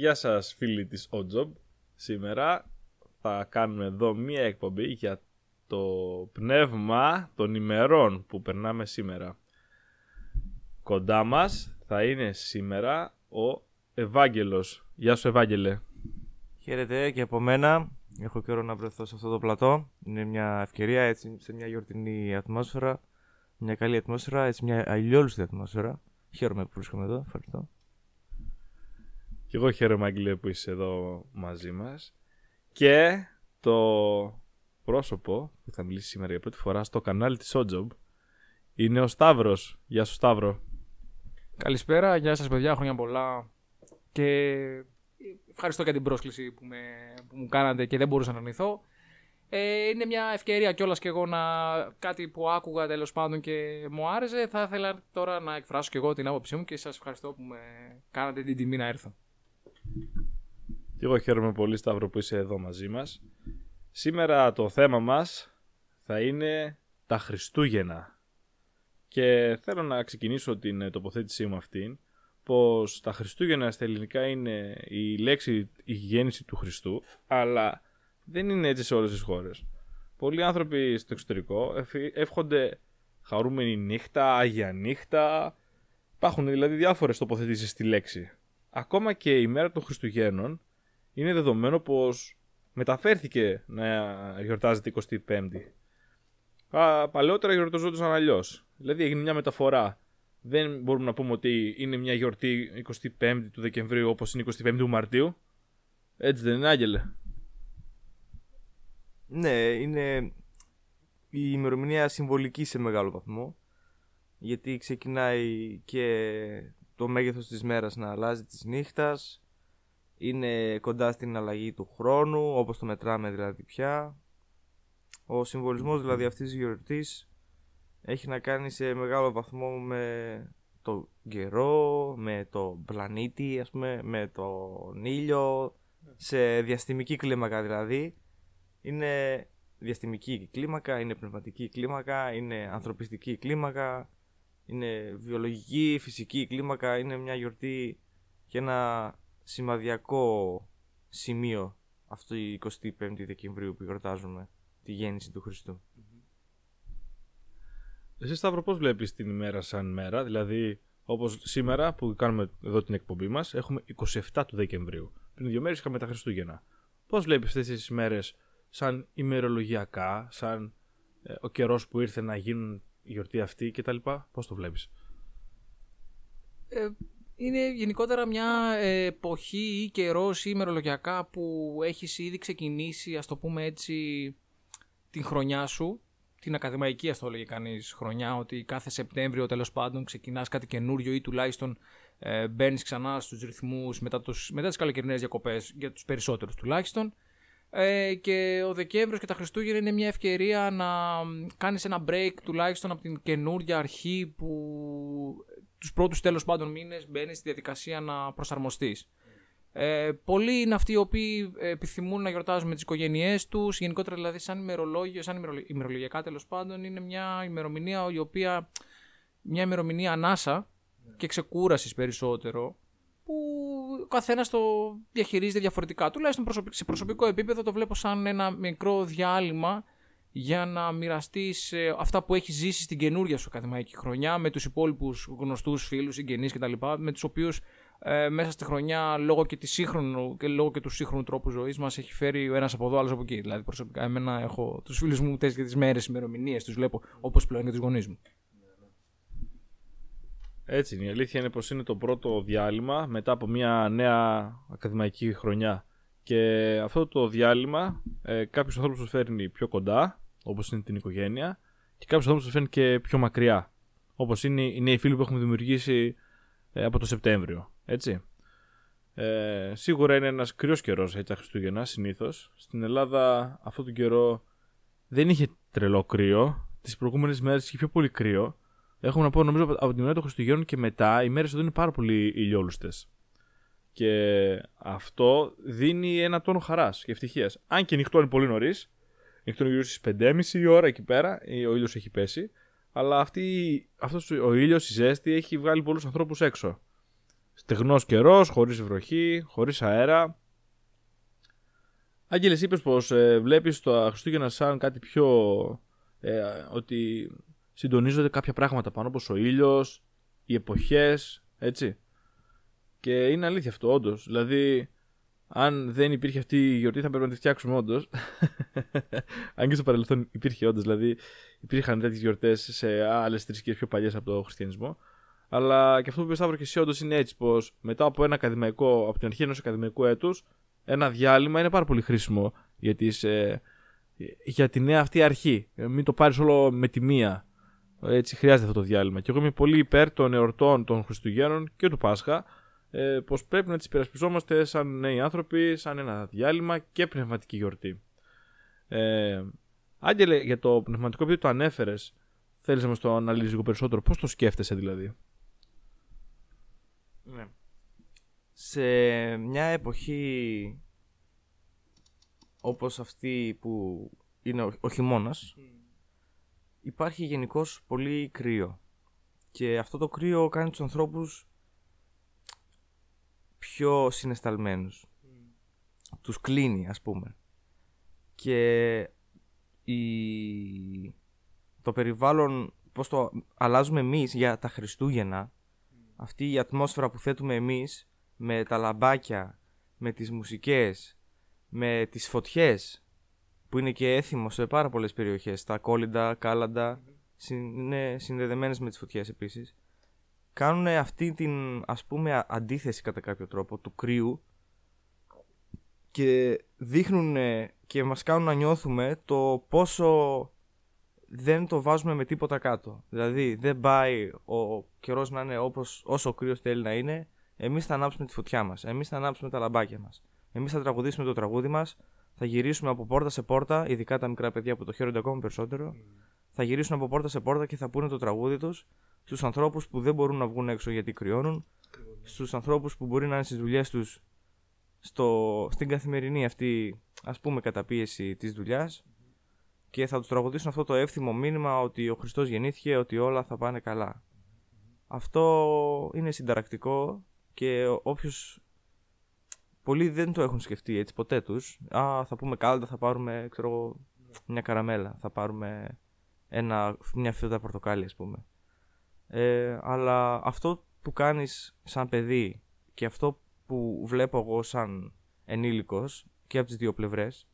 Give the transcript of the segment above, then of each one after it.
Γεια σας φίλοι της Ojob. Σήμερα θα κάνουμε εδώ μία εκπομπή για το πνεύμα των ημερών που περνάμε σήμερα. Κοντά μας θα είναι σήμερα ο Ευάγγελος. Γεια σου Ευάγγελε. Χαίρετε και από μένα. Έχω καιρό να βρεθώ σε αυτό το πλατό. Είναι μια ευκαιρία έτσι σε μια γιορτινή ατμόσφαιρα. Μια καλή ατμόσφαιρα, έτσι μια αλλιόλουστη ατμόσφαιρα. Χαίρομαι που βρίσκομαι εδώ. Ευχαριστώ. Και εγώ χαίρομαι Αγγλία που είσαι εδώ μαζί μας. Και το πρόσωπο που θα μιλήσει σήμερα για πρώτη φορά στο κανάλι της Ojob είναι ο Σταύρος. Γεια σου Σταύρο. Καλησπέρα, γεια σας παιδιά, χρόνια πολλά και ευχαριστώ για την πρόσκληση που, με, που μου κάνατε και δεν μπορούσα να αρνηθώ. Ε, είναι μια ευκαιρία κιόλας και εγώ να κάτι που άκουγα τέλος πάντων και μου άρεσε. Θα ήθελα τώρα να εκφράσω κι εγώ την άποψή μου και σας ευχαριστώ που με κάνατε την τιμή να έρθω. Και εγώ χαίρομαι πολύ Σταύρο που είσαι εδώ μαζί μας. Σήμερα το θέμα μας θα είναι τα Χριστούγεννα. Και θέλω να ξεκινήσω την τοποθέτησή μου αυτήν πως τα Χριστούγεννα στα ελληνικά είναι η λέξη η γέννηση του Χριστού αλλά δεν είναι έτσι σε όλες τις χώρες. Πολλοί άνθρωποι στο εξωτερικό εύχονται χαρούμενη νύχτα, άγια νύχτα. Υπάρχουν δηλαδή διάφορες τοποθετήσεις στη λέξη. Ακόμα και η μέρα των Χριστουγέννων είναι δεδομένο πως μεταφέρθηκε να γιορτάζεται 25η. Παλαιότερα γιορταζόντουσαν αλλιώς. Δηλαδή έγινε μια μεταφορά. Δεν μπορούμε να πούμε ότι είναι μια γιορτή 25η του Δεκεμβρίου όπως είναι 25η του Μαρτίου. Έτσι δεν είναι, Άγγελε; Ναι, είναι η ημερομηνία συμβολική σε μεγάλο βαθμό. Γιατί ξεκινάει και το μέγεθος της μέρας να αλλάζει της νύχτας. Είναι κοντά στην αλλαγή του χρόνου, όπως το μετράμε δηλαδή πια. Ο συμβολισμός δηλαδή αυτής της γιορτής έχει να κάνει σε μεγάλο βαθμό με το καιρό, με το πλανήτη, ας πούμε, με τον ήλιο, σε διαστημική κλίμακα δηλαδή. Είναι διαστημική κλίμακα, είναι πνευματική κλίμακα, είναι ανθρωπιστική κλίμακα, είναι βιολογική, φυσική κλίμακα, είναι μια γιορτή και ένα σημαδιακό σημείο αυτό η 25η Δεκεμβρίου που γιορτάζουμε τη γέννηση του Χριστού. Εσύ Σταύρο πώς βλέπεις την ημέρα σαν μέρα, δηλαδή όπως σήμερα που κάνουμε εδώ την εκπομπή μας έχουμε 27 του Δεκεμβρίου. Πριν δύο μέρες είχαμε τα Χριστούγεννα. Πώς βλέπεις αυτές τις ημέρες σαν ημερολογιακά, σαν ε, ο καιρός που ήρθε να γίνουν η γιορτή αυτή κτλ. Πώς το βλέπεις; Ε, είναι γενικότερα μια εποχή ή καιρό ή ημερολογιακά που έχεις ήδη ξεκινήσει, ας το πούμε έτσι, την χρονιά σου. Την ακαδημαϊκή, ας το έλεγε κανείς, χρονιά, ότι κάθε Σεπτέμβριο τέλος πάντων ξεκινάς κάτι καινούριο ή τουλάχιστον ε, μπαίνεις ξανά στους ρυθμούς μετά, μετά τις καλοκαιρινές διακοπές, για τους περισσότερους τουλάχιστον. Ε, και ο Δεκέμβριος και τα Χριστούγεννα είναι μια ευκαιρία να κάνεις ένα break τουλάχιστον από την καινούργια αρχή που τους πρώτους τέλος πάντων μήνες μπαίνεις στη διαδικασία να προσαρμοστείς. Ε, πολλοί είναι αυτοί οι οποίοι επιθυμούν να γιορτάζουν με τις οικογένειές τους, γενικότερα δηλαδή σαν ημερολόγιο, σαν ημερολογιακά τέλος πάντων, είναι μια ημερομηνία η οποία, μια ημερομηνία ανάσα και ξεκούρασης περισσότερο, που ο καθένας το διαχειρίζεται διαφορετικά. Τουλάχιστον σε προσωπικό επίπεδο το βλέπω σαν ένα μικρό διάλειμμα για να μοιραστείς ε, αυτά που έχεις ζήσει στην καινούργια σου ακαδημαϊκή χρονιά με τους υπόλοιπους γνωστούς φίλους, συγγενείς κτλ. Με τους οποίους ε, μέσα στη χρονιά λόγω και, σύγχρονου, και λόγω και του σύγχρονου τρόπου ζωής μας έχει φέρει ο ένας από εδώ, άλλος από εκεί. Δηλαδή προσωπικά, εμένα έχω τους φίλους μου τέτοιες τις μέρες, ημερομηνίες, τους βλέπω όπως πλέον και τους γονείς μου. Έτσι είναι. Η αλήθεια είναι πως είναι το πρώτο διάλειμμα μετά από μια νέα ακαδημαϊκή χρονιά. Και αυτό το διάλειμμα ε, κάποιους ανθρώπους τους φέρνει πιο κοντά, όπως είναι την οικογένεια, και κάποιους ανθρώπους τους φέρνει και πιο μακριά, όπως είναι οι νέοι φίλοι που έχουμε δημιουργήσει ε, από το Σεπτέμβριο. Έτσι. Ε, σίγουρα είναι ένας κρυός καιρός έτσι τα Χριστούγεννα συνήθως. Στην Ελλάδα αυτό τον καιρό δεν είχε τρελό κρύο. Τις προηγούμενες μέρες είχε πιο πολύ κρύο. Έχουμε να πω νομίζω από την μέρα των Χριστουγέννων και μετά οι μέρες εδώ είναι πάρα πολύ ηλιόλουστες. Και αυτό δίνει ένα τόνο χαράς και ευτυχίας. Αν και νυχτώνει πολύ νωρίς, νυχτώνει γύρω στις 5.30 η ώρα εκεί πέρα, ο ήλιος έχει πέσει. Αλλά αυτή, αυτός ο ήλιος, η ζέστη, έχει βγάλει πολλούς ανθρώπους έξω. στεγνός καιρός, χωρίς βροχή, χωρίς αέρα. Άγγελες, είπες πως ε, βλέπεις το Χριστούγεννα σαν κάτι πιο. Ε, ότι συντονίζονται κάποια πράγματα πάνω όπως ο ήλιος, οι εποχές, έτσι. Και είναι αλήθεια αυτό, όντως. Δηλαδή, αν δεν υπήρχε αυτή η γιορτή, θα πρέπει να τη φτιάξουμε όντως. αν και στο παρελθόν υπήρχε όντως. Δηλαδή, υπήρχαν τέτοιες γιορτές σε άλλες θρησκείε πιο παλιές από το χριστιανισμό. Αλλά και αυτό που είπες Σταύρο και εσύ, όντως είναι έτσι. Πως μετά από ένα ακαδημαϊκό, από την αρχή ενός ακαδημαϊκού έτους, ένα διάλειμμα είναι πάρα πολύ χρήσιμο για, τις, ε, για τη νέα αυτή αρχή. Ε, μην το πάρεις όλο με τη μία. Έτσι χρειάζεται αυτό το διάλειμμα. Και εγώ είμαι πολύ υπέρ των εορτών των Χριστουγέννων και του Πάσχα. Ε, Πως πρέπει να τις υπερασπιζόμαστε σαν νέοι άνθρωποι, σαν ένα διάλειμμα και πνευματική γιορτή. Ε, Άγγελε, για το πνευματικό επειδή το ανέφερες, θέλεις να μας το αναλύσεις λίγο περισσότερο; Πώς το σκέφτεσαι δηλαδή; Ναι. Σε μια εποχή όπως αυτή που είναι ο, ο χειμώνας υπάρχει γενικώς πολύ κρύο και αυτό το κρύο κάνει τους ανθρώπους πιο συναισθαλμένους τους κλείνει ας πούμε. Και η... το περιβάλλον πώς το αλλάζουμε εμείς για τα Χριστούγεννα αυτή η ατμόσφαιρα που θέτουμε εμείς με τα λαμπάκια, με τις μουσικές, με τις φωτιές που είναι και έθιμο σε πάρα πολλές περιοχές, τα κόλλιντα, κάλαντα, είναι συνδεδεμένες με τις φωτιές επίσης, κάνουν αυτή την ας πούμε αντίθεση κατά κάποιο τρόπο του κρύου και δείχνουν και μας κάνουν να νιώθουμε το πόσο δεν το βάζουμε με τίποτα κάτω. Δηλαδή δεν πάει ο καιρός να είναι όπως, όσο ο κρύος θέλει να είναι Εμείς θα ανάψουμε τη φωτιά μας. Εμείς θα ανάψουμε τα λαμπάκια μας. Εμείς θα τραγουδήσουμε το τραγούδι μας. Θα γυρίσουμε από πόρτα σε πόρτα, ειδικά τα μικρά παιδιά που το χαίρονται ακόμα περισσότερο. Θα γυρίσουν από πόρτα σε πόρτα και θα πούνε το τραγούδι τους στους ανθρώπους που δεν μπορούν να βγουν έξω γιατί κρυώνουν. Στους ανθρώπους που μπορεί να είναι στις δουλειές τους στο, στην καθημερινή αυτή ας πούμε καταπίεση της δουλειάς και θα τους τραγουδήσουν αυτό το εύθυμο μήνυμα ότι ο Χριστός γεννήθηκε, ότι όλα θα πάνε καλά. Αυτό είναι συνταρακτικό και όποιος. Πολλοί δεν το έχουν σκεφτεί έτσι ποτέ τους. Α, θα πούμε κάλτα, θα πάρουμε ξέρω, μια καραμέλα. Θα πάρουμε ένα, μια φύλλα πορτοκάλι, ας πούμε. Ε, αλλά αυτό που κάνεις σαν παιδί και αυτό που βλέπω εγώ σαν ενήλικος και από τις δύο πλευρές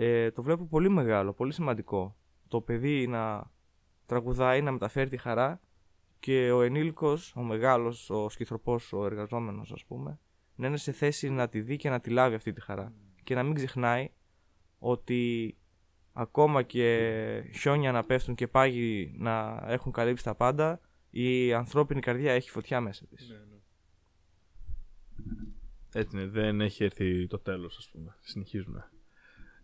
ε, το βλέπω πολύ μεγάλο, πολύ σημαντικό. Το παιδί να τραγουδάει, να μεταφέρει τη χαρά και ο ενήλικος, ο μεγάλος, ο σκυθροπός, ο εργαζόμενος ας πούμε, να είναι σε θέση να τη δει και να τη λάβει αυτή τη χαρά. Και να μην ξεχνάει ότι ακόμα και χιόνια να πέφτουν και πάγοι να έχουν καλύψει τα πάντα, η ανθρώπινη καρδιά έχει φωτιά μέσα της. Ναι, ναι. Έτσι είναι, δεν έχει έρθει το τέλος ας πούμε, συνεχίζουμε.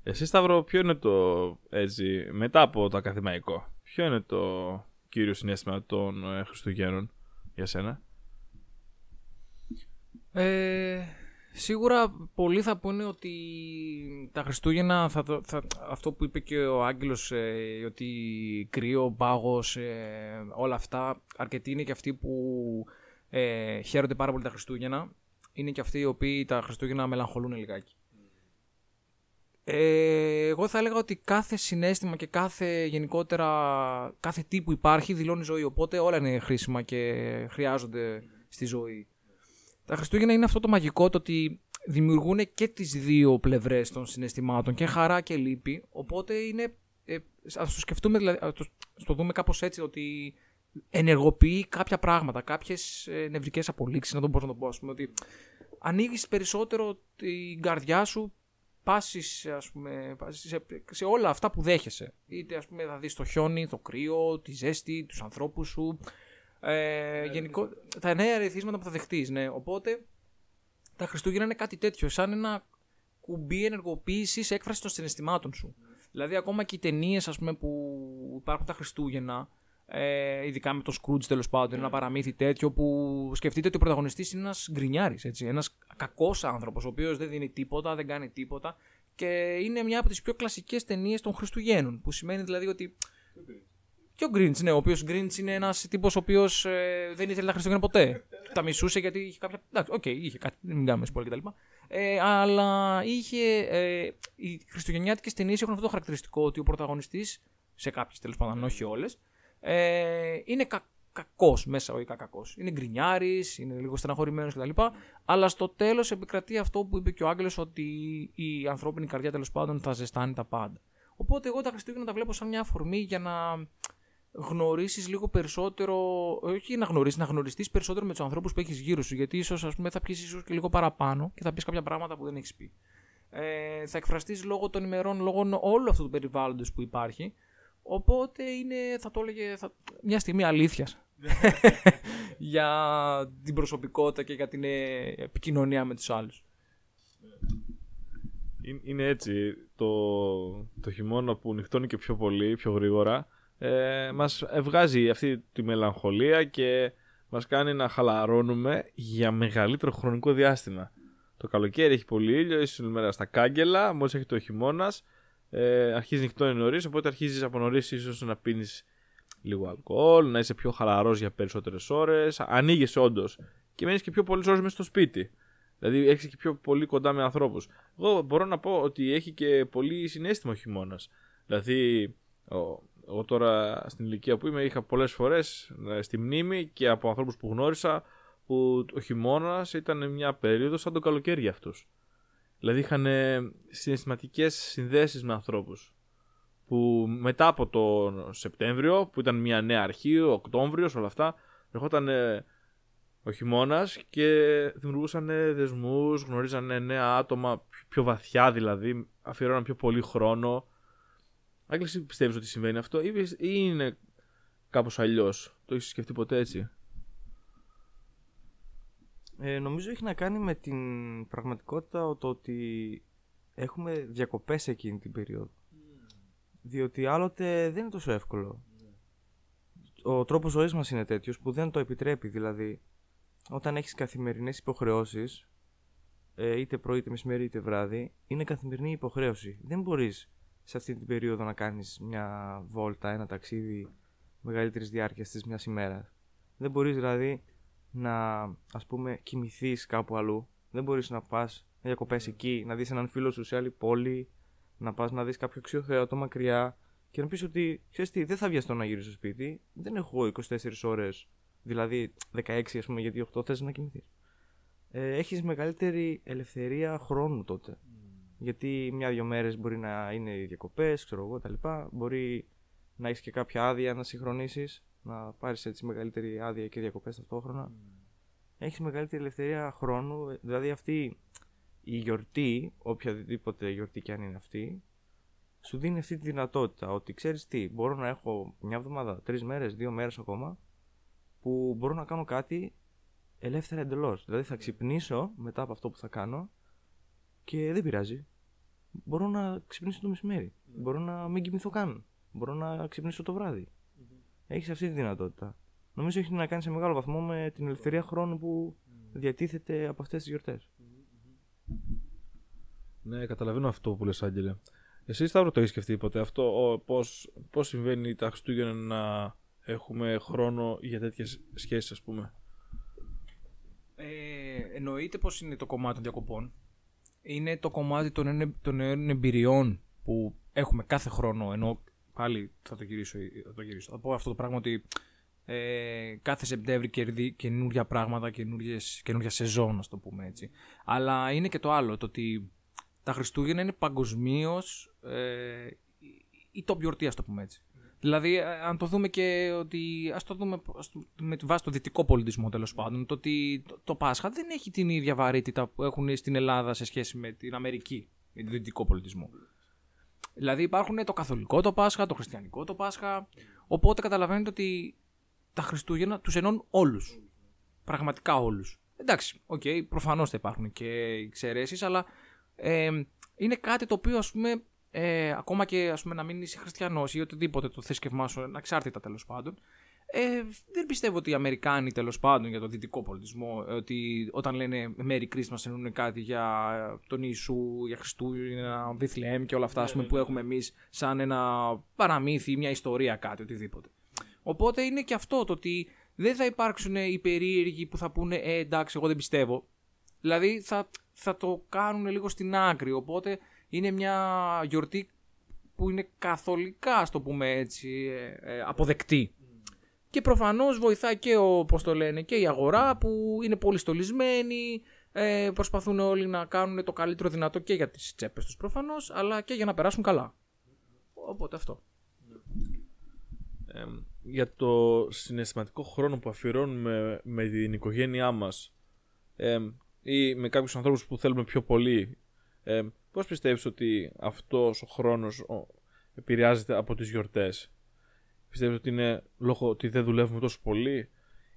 Εσύ Σταύρο, ποιο είναι το, έτσι, μετά από το ακαδημαϊκό, ποιο είναι το κύριο συνέστημα των ε, Χριστουγέννων για σένα; Ε, σίγουρα πολλοί θα πούνε ότι τα Χριστούγεννα, θα, θα, αυτό που είπε και ο Άγγελος, ε, ότι κρύο, πάγος, ε, όλα αυτά, αρκετοί είναι και αυτοί που ε, χαίρονται πάρα πολύ τα Χριστούγεννα. Είναι και αυτοί οι οποίοι τα Χριστούγεννα μελαγχολούν λιγάκι. Ε, εγώ θα έλεγα ότι κάθε συνέστημα και κάθε γενικότερα κάθε τι που υπάρχει δηλώνει ζωή. Οπότε όλα είναι χρήσιμα και χρειάζονται στη ζωή. Τα Χριστούγεννα είναι αυτό το μαγικό το ότι δημιουργούν και τις δύο πλευρές των συναισθημάτων και χαρά και λύπη. Οπότε είναι, ε, ας το σκεφτούμε, δηλαδή, ας το, δούμε κάπως έτσι ότι ενεργοποιεί κάποια πράγματα, κάποιες ε, νευρικές απολύξεις, να το μπορώ να το πω, ας πούμε, ότι ανοίγεις περισσότερο την καρδιά σου πάσει ας πούμε, σε, σε, όλα αυτά που δέχεσαι. Είτε ας πούμε θα δεις το χιόνι, το κρύο, τη ζέστη, τους ανθρώπους σου, ε, γενικό, τα νέα ερεθίσματα που θα δεχτείς, ναι. Οπότε τα Χριστούγεννα είναι κάτι τέτοιο, σαν ένα κουμπί ενεργοποίησης έκφρασης των συναισθημάτων σου. Δηλαδή ακόμα και οι ταινίες που υπάρχουν τα Χριστούγεννα, ε, ειδικά με το Scrooge τέλος πάντων, ένα παραμύθι τέτοιο που σκεφτείτε ότι ο πρωταγωνιστής είναι ένας γκρινιάρης. Ένας κακός άνθρωπος, ο οποίος δεν δίνει τίποτα, δεν κάνει τίποτα και είναι μια από τις πιο κλασικές ταινίες των Χριστουγέννων. Που σημαίνει δηλαδή ότι. Και ο Grinch, ναι, ο οποίος Grinch είναι ένας τύπος ο οποίος ε, δεν ήθελε να Χριστούγεννα ποτέ. τα μισούσε γιατί είχε κάποια. Εντάξει, οκ, είχε κάτι. Μην κάνουμε spoiler κτλ. Ε, αλλά είχε. Ε, οι χριστουγεννιάτικες ταινίες έχουν αυτό το χαρακτηριστικό ότι ο πρωταγωνιστής, σε κάποιες τέλος πάντων, όχι όλες, ε, είναι κα, κακός, μέσα ο κακός. Είναι γκρινιάρης, είναι λίγο στεναχωρημένος κτλ. Αλλά στο τέλος επικρατεί αυτό που είπε και ο Άγγελο, ότι η ανθρώπινη καρδιά τέλος πάντων θα ζεστάνει τα πάντα. Οπότε εγώ τα Χριστούγεννα τα βλέπω σαν μια αφορμή για να γνωρίσεις λίγο περισσότερο, όχι να γνωρίσεις, να γνωριστείς περισσότερο με τους ανθρώπους που έχεις γύρω σου. Γιατί ίσως θα πει ίσως και λίγο παραπάνω και θα πει κάποια πράγματα που δεν έχεις πει. Ε, θα εκφραστείς λόγω των ημερών, λόγω όλου αυτού του περιβάλλοντος που υπάρχει. Οπότε είναι, θα το έλεγε, θα, μια στιγμή αλήθειας για την προσωπικότητα και για την ε, επικοινωνία με τους άλλους. Είναι έτσι. Το, το χειμώνα που νυχτώνει και πιο πολύ, πιο γρήγορα, ε, μας βγάζει αυτή τη μελαγχολία και μας κάνει να χαλαρώνουμε για μεγαλύτερο χρονικό διάστημα. Το καλοκαίρι έχει πολύ ήλιο, είσαι μέρα στα κάγκελα, μόλις έχει το χειμώνας, ε, αρχίζει νυχτώνει νωρίς, οπότε αρχίζεις από νωρίς ίσως να πίνεις λίγο αλκοόλ, να είσαι πιο χαλαρός για περισσότερες ώρες, ανοίγεις όντως και μένεις και πιο πολλές ώρες μέσα στο σπίτι. Δηλαδή έχεις και πιο πολύ κοντά με ανθρώπους. Εγώ μπορώ να πω ότι έχει και πολύ συνέστημα ο χειμώνας. Δηλαδή, εγώ τώρα στην ηλικία που είμαι είχα πολλές φορές ε, στη μνήμη και από ανθρώπους που γνώρισα που ο χειμώνας ήταν μια περίοδος σαν το καλοκαίρι για αυτούς. Δηλαδή είχαν συναισθηματικές συνδέσεις με ανθρώπους που μετά από το Σεπτέμβριο που ήταν μια νέα αρχή, ο Οκτώβριος όλα αυτά ερχόταν ο χειμώνας και δημιουργούσαν δεσμούς, γνωρίζαν νέα άτομα πιο βαθιά δηλαδή, αφιερώναν πιο πολύ χρόνο Άγγλες, πιστεύεις ότι συμβαίνει αυτό ή είναι κάπως αλλιώς; Το έχεις σκεφτεί ποτέ έτσι; Ε, νομίζω έχει να κάνει με την πραγματικότητα το ότι έχουμε διακοπές εκείνη την περίοδο. Διότι άλλοτε δεν είναι τόσο εύκολο. Ο τρόπος ζωής μας είναι τέτοιος που δεν το επιτρέπει. Δηλαδή, όταν έχεις καθημερινές υποχρεώσεις, ε, είτε πρωί, είτε μεσημέρι, είτε βράδυ, είναι καθημερινή υποχρέωση. Δεν μπορείς σε αυτή την περίοδο να κάνεις μια βόλτα, ένα ταξίδι μεγαλύτερης διάρκειας της μιας ημέρας. Δεν μπορείς δηλαδή να ας πούμε κοιμηθείς κάπου αλλού. Δεν μπορείς να πας να διακοπές εκεί, να δεις έναν φίλο σου σε άλλη πόλη, να πας να δεις κάποιο αξιοθέατο μακριά και να πεις ότι ξέρεις τι, δεν θα βιαστώ να γύρω στο σπίτι, δεν έχω 24 ώρες, δηλαδή 16 ας πούμε γιατί 8 θες να κοιμηθείς. Ε, έχεις μεγαλύτερη ελευθερία χρόνου τότε. Γιατί μια-δυο μέρες μπορεί να είναι οι διακοπές, ξέρω εγώ κτλ. Μπορεί να έχεις και κάποια άδεια να συγχρονίσεις, να πάρεις έτσι μεγαλύτερη άδεια και διακοπές ταυτόχρονα. Mm. Έχεις μεγαλύτερη ελευθερία χρόνου, δηλαδή αυτή η γιορτή, οποιαδήποτε γιορτή και αν είναι αυτή, σου δίνει αυτή τη δυνατότητα ότι ξέρεις τι, μπορώ να έχω μια εβδομάδα, τρεις μέρες, δύο μέρες ακόμα, που μπορώ να κάνω κάτι ελεύθερα εντελώς. Δηλαδή θα ξυπνήσω μετά από αυτό που θα κάνω και δεν πειράζει. Μπορώ να ξυπνήσω το μεσημέρι. Mm. Μπορώ να μην κοιμηθώ καν. Μπορώ να ξυπνήσω το βράδυ. Mm-hmm. Έχεις αυτή τη δυνατότητα. Νομίζω έχει να κάνει σε μεγάλο βαθμό με την ελευθερία χρόνου που mm. διατίθεται από αυτές τις γιορτές. Mm-hmm. Ναι, καταλαβαίνω αυτό που λες Άγγελε. Εσύ Σταύρο το έχεις σκεφτεί ποτέ αυτό, πώς, πώς συμβαίνει τα Χριστούγεννα να έχουμε χρόνο για τέτοιες σχέσεις ας πούμε; Ε, εννοείται πως είναι το κομμάτι των διακοπών είναι το κομμάτι των, των εμπειριών που έχουμε κάθε χρόνο. Ενώ πάλι θα το γυρίσω. Θα, το γυρίσω. θα πω αυτό το πράγμα ότι ε, κάθε Σεπτέμβρη κερδί καινούργια πράγματα, καινούργια σεζόν, ας το πούμε έτσι. Αλλά είναι και το άλλο, το ότι τα Χριστούγεννα είναι παγκοσμίως ε, η top γιορτή, ας το πούμε έτσι. Δηλαδή, ε, αν το δούμε και ότι. Α το δούμε με τη βάση το δυτικό πολιτισμό τέλος πάντων. Το ότι το, Πάσχα δεν έχει την ίδια βαρύτητα που έχουν στην Ελλάδα σε σχέση με την Αμερική, με τον δυτικό πολιτισμό. Δηλαδή, υπάρχουν το καθολικό το Πάσχα, το χριστιανικό το Πάσχα. Οπότε καταλαβαίνετε ότι τα Χριστούγεννα τους ενώνουν όλους. Πραγματικά όλους. Εντάξει, οκ, okay, προφανώς θα υπάρχουν και εξαιρέσεις, αλλά ε, είναι κάτι το οποίο ας πούμε ε, ακόμα και ας πούμε, να μην είσαι χριστιανός ή οτιδήποτε το θρησκευμά σου, εξάρτητα τέλος πάντων, ε, δεν πιστεύω ότι οι Αμερικάνοι τέλος πάντων για τον δυτικό πολιτισμό, ότι όταν λένε Merry Christmas εννοούν κάτι για τον Ιησού, για Χριστούγεννα, Βιθλεέμ και όλα αυτά πούμε, που έχουμε εμείς σαν ένα παραμύθι, μια ιστορία, κάτι, οτιδήποτε. Οπότε είναι και αυτό το ότι δεν θα υπάρξουν οι περίεργοι που θα πούνε ε, εντάξει, εγώ δεν πιστεύω. Δηλαδή θα, θα το κάνουν λίγο στην άκρη. Οπότε είναι μια γιορτή που είναι καθολικά, ας το πούμε έτσι, ε, ε, αποδεκτή. Και προφανώς βοηθάει και, ο, πώς το λένε, και η αγορά που είναι πολύ στολισμένη, ε, προσπαθούν όλοι να κάνουν το καλύτερο δυνατό και για τις τσέπες τους προφανώς, αλλά και για να περάσουν καλά. Οπότε αυτό. Ε, για το συναισθηματικό χρόνο που αφιερώνουμε με την οικογένειά μας ε, ή με κάποιους ανθρώπους που θέλουμε πιο πολύ, ε, πώς πιστεύεις ότι αυτός ο χρόνος επηρεάζεται από τις γιορτές; Πιστεύεις ότι είναι λόγω ότι δεν δουλεύουμε τόσο πολύ,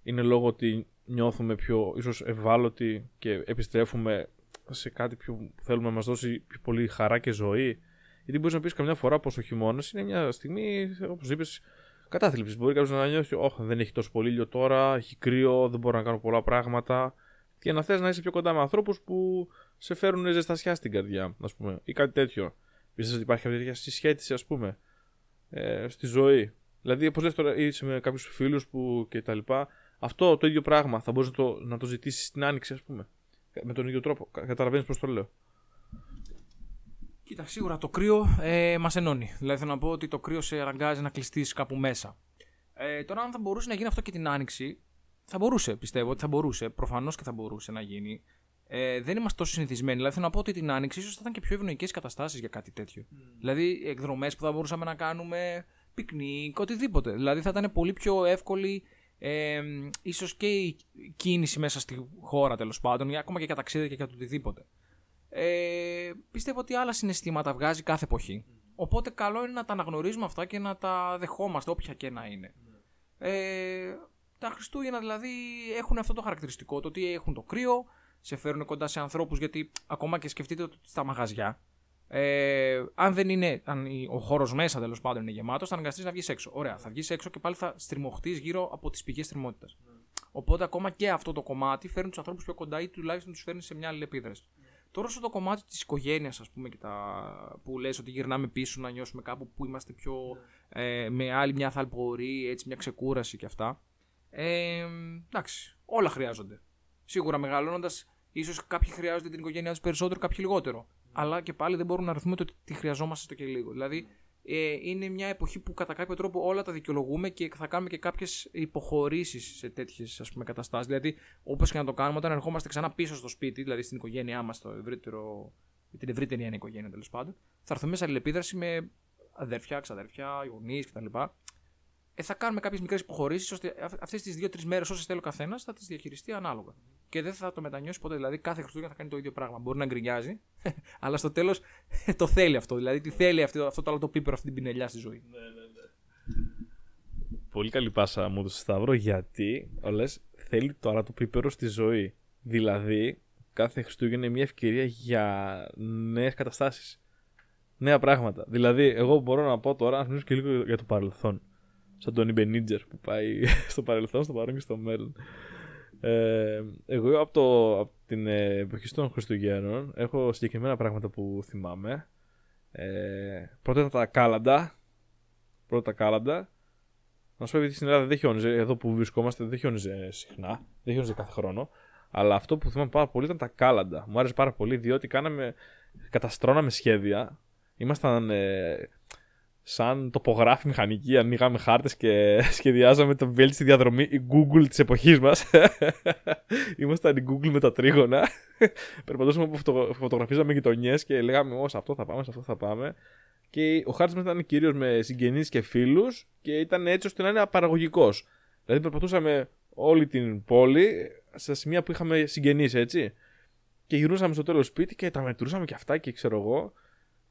είναι λόγω ότι νιώθουμε πιο ίσως ευάλωτοι και επιστρέφουμε σε κάτι που θέλουμε να μας δώσει πιο πολύ χαρά και ζωή; Γιατί μπορείς να πεις καμιά φορά πως ο χειμώνας είναι μια στιγμή, όπως είπες, κατάθλιψης. Μπορεί κάποιος να νιώθει, Όχι, δεν έχει τόσο πολύ ήλιο τώρα, έχει κρύο, δεν μπορώ να κάνω πολλά πράγματα. Και να θες να είσαι πιο κοντά με ανθρώπους που σε φέρουν ζεστασιά στην καρδιά, ας πούμε, ή κάτι τέτοιο. Πιστεύω ότι υπάρχει κάποια τέτοια συσχέτιση, ας πούμε, ε, στη ζωή. Δηλαδή, όπως λες τώρα, είσαι με κάποιους φίλους που κτλ. Αυτό το ίδιο πράγμα θα μπορείς να το, να το ζητήσεις στην άνοιξη, ας πούμε. Με τον ίδιο τρόπο. Καταλαβαίνεις πώς το λέω. Κοίτα, σίγουρα το κρύο ε, μας ενώνει. Δηλαδή θέλω να πω ότι το κρύο σε αραγκάζει να κλειστείς κάπου μέσα. Ε, τώρα, αν θα μπορούσε να γίνει αυτό και την άνοιξη, θα μπορούσε, πιστεύω ότι θα μπορούσε. Προφανώς και θα μπορούσε να γίνει. Ε, δεν είμαστε τόσο συνηθισμένοι. Δηλαδή, θέλω να πω ότι την άνοιξη ίσως θα ήταν και πιο ευνοϊκές καταστάσεις για κάτι τέτοιο. Mm. Δηλαδή, εκδρομές που θα μπορούσαμε να κάνουμε, πικνίκ, οτιδήποτε. Δηλαδή, θα ήταν πολύ πιο εύκολη ε, ίσως και η κίνηση μέσα στη χώρα τέλος πάντων, ακόμα και για ταξίδια και για το οτιδήποτε ε, πιστεύω ότι άλλα συναισθήματα βγάζει κάθε εποχή. Οπότε καλό είναι να τα αναγνωρίζουμε αυτά και να τα δεχόμαστε όποια και να είναι. Ε, τα Χριστούγεννα δηλαδή έχουν αυτό το χαρακτηριστικό, το ότι έχουν το κρύο, σε φέρουν κοντά σε ανθρώπους γιατί ακόμα και σκεφτείτε ότι στα μαγαζιά ε, αν δεν είναι, αν ο χώρος μέσα τέλος πάντων είναι γεμάτος, θα αναγκαστείς να βγεις έξω. Ωραία, θα βγεις έξω και πάλι θα στριμωχτείς γύρω από τις πηγές στριμότητα. Οπότε ακόμα και αυτό το κομμάτι φέρνει τους ανθρώπους πιο κοντά ή τουλάχιστον τους φέρνει σε μια αλληλεπίδραση. Τώρα στο το κομμάτι της οικογένειας, ας πούμε, και τα... που λες ότι γυρνάμε πίσω να νιώσουμε κάπου που είμαστε πιο. Ε, με άλλη μια θαλπορή, έτσι μια ξεκούραση και αυτά. Ε, εντάξει, όλα χρειάζονται. Σίγουρα μεγαλώνοντας, ίσως κάποιοι χρειάζονται την οικογένειά τους περισσότερο, κάποιοι λιγότερο. Αλλά και πάλι δεν μπορούμε να αριθμούμε το ότι τη χρειαζόμαστε στο και λίγο. Δηλαδή, ε, είναι μια εποχή που κατά κάποιο τρόπο όλα τα δικαιολογούμε και θα κάνουμε και κάποιες υποχωρήσεις σε τέτοιες καταστάσεις. Δηλαδή, όπως και να το κάνουμε, όταν ερχόμαστε ξανά πίσω στο σπίτι, δηλαδή στην οικογένειά μας, ευρύτερο, την ευρύτερη ένα οικογένεια τέλος πάντων, θα έρθουμε σε αλληλεπίδραση με αδέρφια, ξαδέρφια, γονείς κτλ. Ε, θα κάνουμε κάποιες μικρές υποχωρήσεις ώστε αυτές τις δύο-τρεις μέρες, όσες θέλει ο καθένας, θα τις διαχειριστεί ανάλογα. Και δεν θα το μετανιώσει ποτέ. Δηλαδή, κάθε Χριστούγεννα θα κάνει το ίδιο πράγμα. Μπορεί να γκρινιάζει, αλλά στο τέλος το θέλει αυτό. Δηλαδή, τι θέλει αυτό, αυτό το άλλο το πίπερο, αυτή την πινελιά στη ζωή. Ναι, ναι, ναι. Πολύ καλή πάσα μου το Σταύρο, γιατί όλες θέλει το το πίπερο στη ζωή. Δηλαδή, κάθε Χριστούγεννα είναι μια ευκαιρία για νέες καταστάσεις. Νέα πράγματα. Δηλαδή, εγώ μπορώ να πω τώρα, να μιλήσω και λίγο για το παρελθόν σαν τον Ιμπενίτζερ που πάει στο παρελθόν, στο παρόν και στο μέλλον. Ε, εγώ από, το, από την εποχή των Χριστουγέννων έχω συγκεκριμένα πράγματα που θυμάμαι. Ε, πρώτα ήταν τα κάλαντα. Πρώτα τα κάλαντα. Να σου πω επειδή στην Ελλάδα δεν χιόνιζε, εδώ που βρισκόμαστε δεν χιόνιζε συχνά, δεν χιόνιζε κάθε χρόνο. Αλλά αυτό που θυμάμαι πάρα πολύ ήταν τα κάλαντα. Μου άρεσε πάρα πολύ διότι κάναμε, καταστρώναμε σχέδια. Ήμασταν ε, σαν τοπογράφη μηχανική, ανοίγαμε χάρτες και σχεδιάζαμε το βέλτιστη διαδρομή η Google της εποχής μας. Ήμασταν η Google με τα τρίγωνα. Περπατούσαμε που φωτο, φωτογραφίζαμε γειτονιές και λέγαμε Ω, αυτό θα πάμε, σε αυτό θα πάμε. Και ο χάρτης μας ήταν κυρίως με συγγενείς και φίλους και ήταν έτσι ώστε να είναι απαραγωγικός. Δηλαδή περπατούσαμε όλη την πόλη σε σημεία που είχαμε συγγενείς, έτσι. Και γυρνούσαμε στο τέλος σπίτι και τα μετρούσαμε και αυτά και ξέρω εγώ.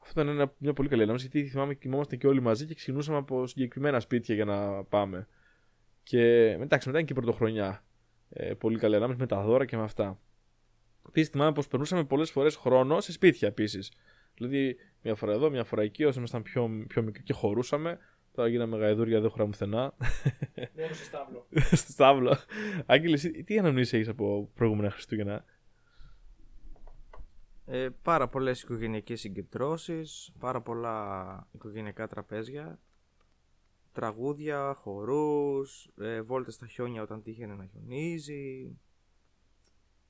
Αυτό ήταν μια πολύ καλή ανάμεση γιατί θυμάμαι κοιμόμαστε και όλοι μαζί και ξεκινούσαμε από συγκεκριμένα σπίτια για να πάμε. Και μετά, μετά είναι και η πρωτοχρονιά. Ε, πολύ καλή ανάμεση με τα δώρα και με αυτά. Επίσης θυμάμαι πως περνούσαμε πολλές φορές χρόνο σε σπίτια επίσης. Δηλαδή, μια φορά εδώ, μια φορά εκεί, όσο ήμασταν πιο, πιο μικροί και χωρούσαμε. Τώρα γίναμε γαϊδούρια, δεν χωράμε πουθενά. Μόνο στο στάβλο. στο στάβλο. Άγγελε, τι αναμνήσεις έχεις από προηγούμενα Χριστούγεννα; Ε, πάρα πολλές οικογενειακές συγκεντρώσεις, πάρα πολλά οικογενειακά τραπέζια. τραγούδια, χορούς, ε, βόλτες στα χιόνια όταν τύχαινε να χιονίζει.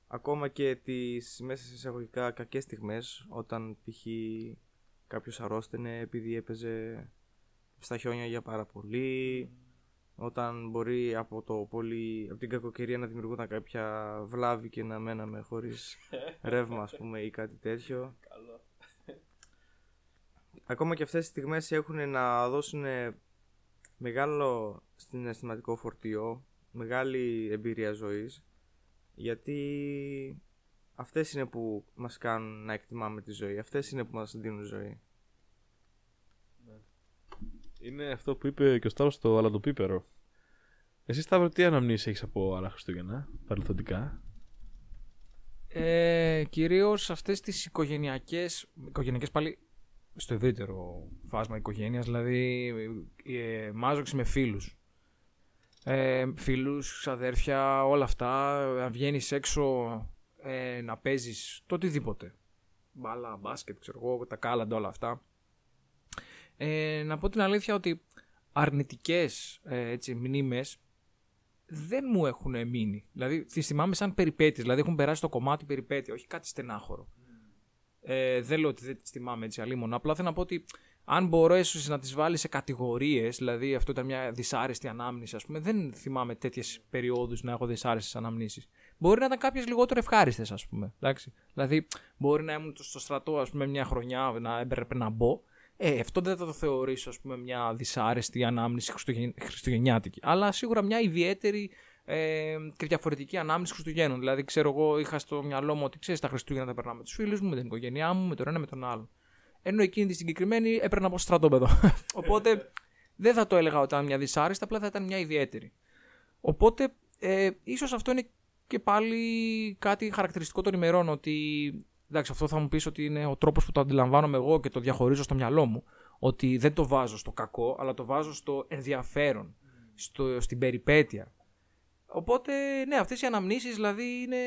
Ακόμα και τις μέσα σε εισαγωγικά κακές στιγμές όταν π.χ. κάποιος αρρώστενε επειδή έπαιζε στα χιόνια για πάρα πολύ όταν μπορεί από, το πολύ, από την κακοκαιρία να δημιουργούνταν κάποια βλάβη και να μέναμε χωρίς ρεύμα ας πούμε ή κάτι τέτοιο. Καλό. Ακόμα και αυτές τις στιγμές έχουν να δώσουν μεγάλο συναισθηματικό φορτίο, μεγάλη εμπειρία ζωής γιατί αυτές είναι που μας κάνουν να εκτιμάμε τη ζωή, αυτές είναι που μας δίνουν ζωή. Είναι αυτό που είπε και ο Σταύρος στο Αλαντοπίπερο. Εσύ Σταύρο τι αναμνήσεις έχεις από άλλα Χριστούγεννα, παρελθοντικά; Ε, κυρίως αυτές τις οικογενειακές, οικογενειακές πάλι στο ευρύτερο φάσμα οικογένειας, δηλαδή ε, μάζοξη με φίλους. Ε, φίλους, αδέρφια, όλα αυτά, να βγαίνεις έξω ε, να παίζεις το οτιδήποτε. Μπάλα, μπάσκετ, ξέρω εγώ, τα κάλαντα, όλα αυτά. Ε, να πω την αλήθεια ότι αρνητικές ε, έτσι, μνήμες δεν μου έχουν μείνει. Δηλαδή, τις θυμάμαι σαν περιπέτειες, δηλαδή έχουν περάσει το κομμάτι περιπέτεια, όχι κάτι στενάχωρο. Ε, δεν λέω ότι δεν τις θυμάμαι έτσι αλίμονα, απλά θέλω να πω ότι αν μπορέσει να τις βάλεις σε κατηγορίες, δηλαδή αυτό ήταν μια δυσάρεστη ανάμνηση, ας πούμε, δεν θυμάμαι τέτοιες περιόδους να έχω δυσάρεστες αναμνήσεις. Μπορεί να ήταν κάποιες λιγότερο ευχάριστες, ας πούμε. Εντάξει. Δηλαδή, μπορεί να ήμουν στο στρατό, ας πούμε, μια χρονιά να έπρεπε να μπω ε, αυτό δεν θα το θεωρήσω ας πούμε, μια δυσάρεστη ανάμνηση χριστουγεν... χριστουγεννιάτικη. Αλλά σίγουρα μια ιδιαίτερη ε, και διαφορετική ανάμνηση Χριστουγέννων. Δηλαδή, ξέρω εγώ, είχα στο μυαλό μου ότι ξέρεις τα Χριστούγεννα τα περνάω με τους φίλους μου, με την οικογένειά μου, με τον ένα με τον άλλο. Ενώ εκείνη τη συγκεκριμένη έπαιρνα από στρατόπεδο. Οπότε δεν θα το έλεγα ότι ήταν μια δυσάρεστη, απλά θα ήταν μια ιδιαίτερη. Οπότε ε, ίσως αυτό είναι και πάλι κάτι χαρακτηριστικό των ημερών ότι Εντάξει, αυτό θα μου πεις ότι είναι ο τρόπος που το αντιλαμβάνομαι εγώ και το διαχωρίζω στο μυαλό μου. Ότι δεν το βάζω στο κακό, αλλά το βάζω στο ενδιαφέρον, στο, στην περιπέτεια. Οπότε, ναι, αυτές οι αναμνήσεις δηλαδή είναι.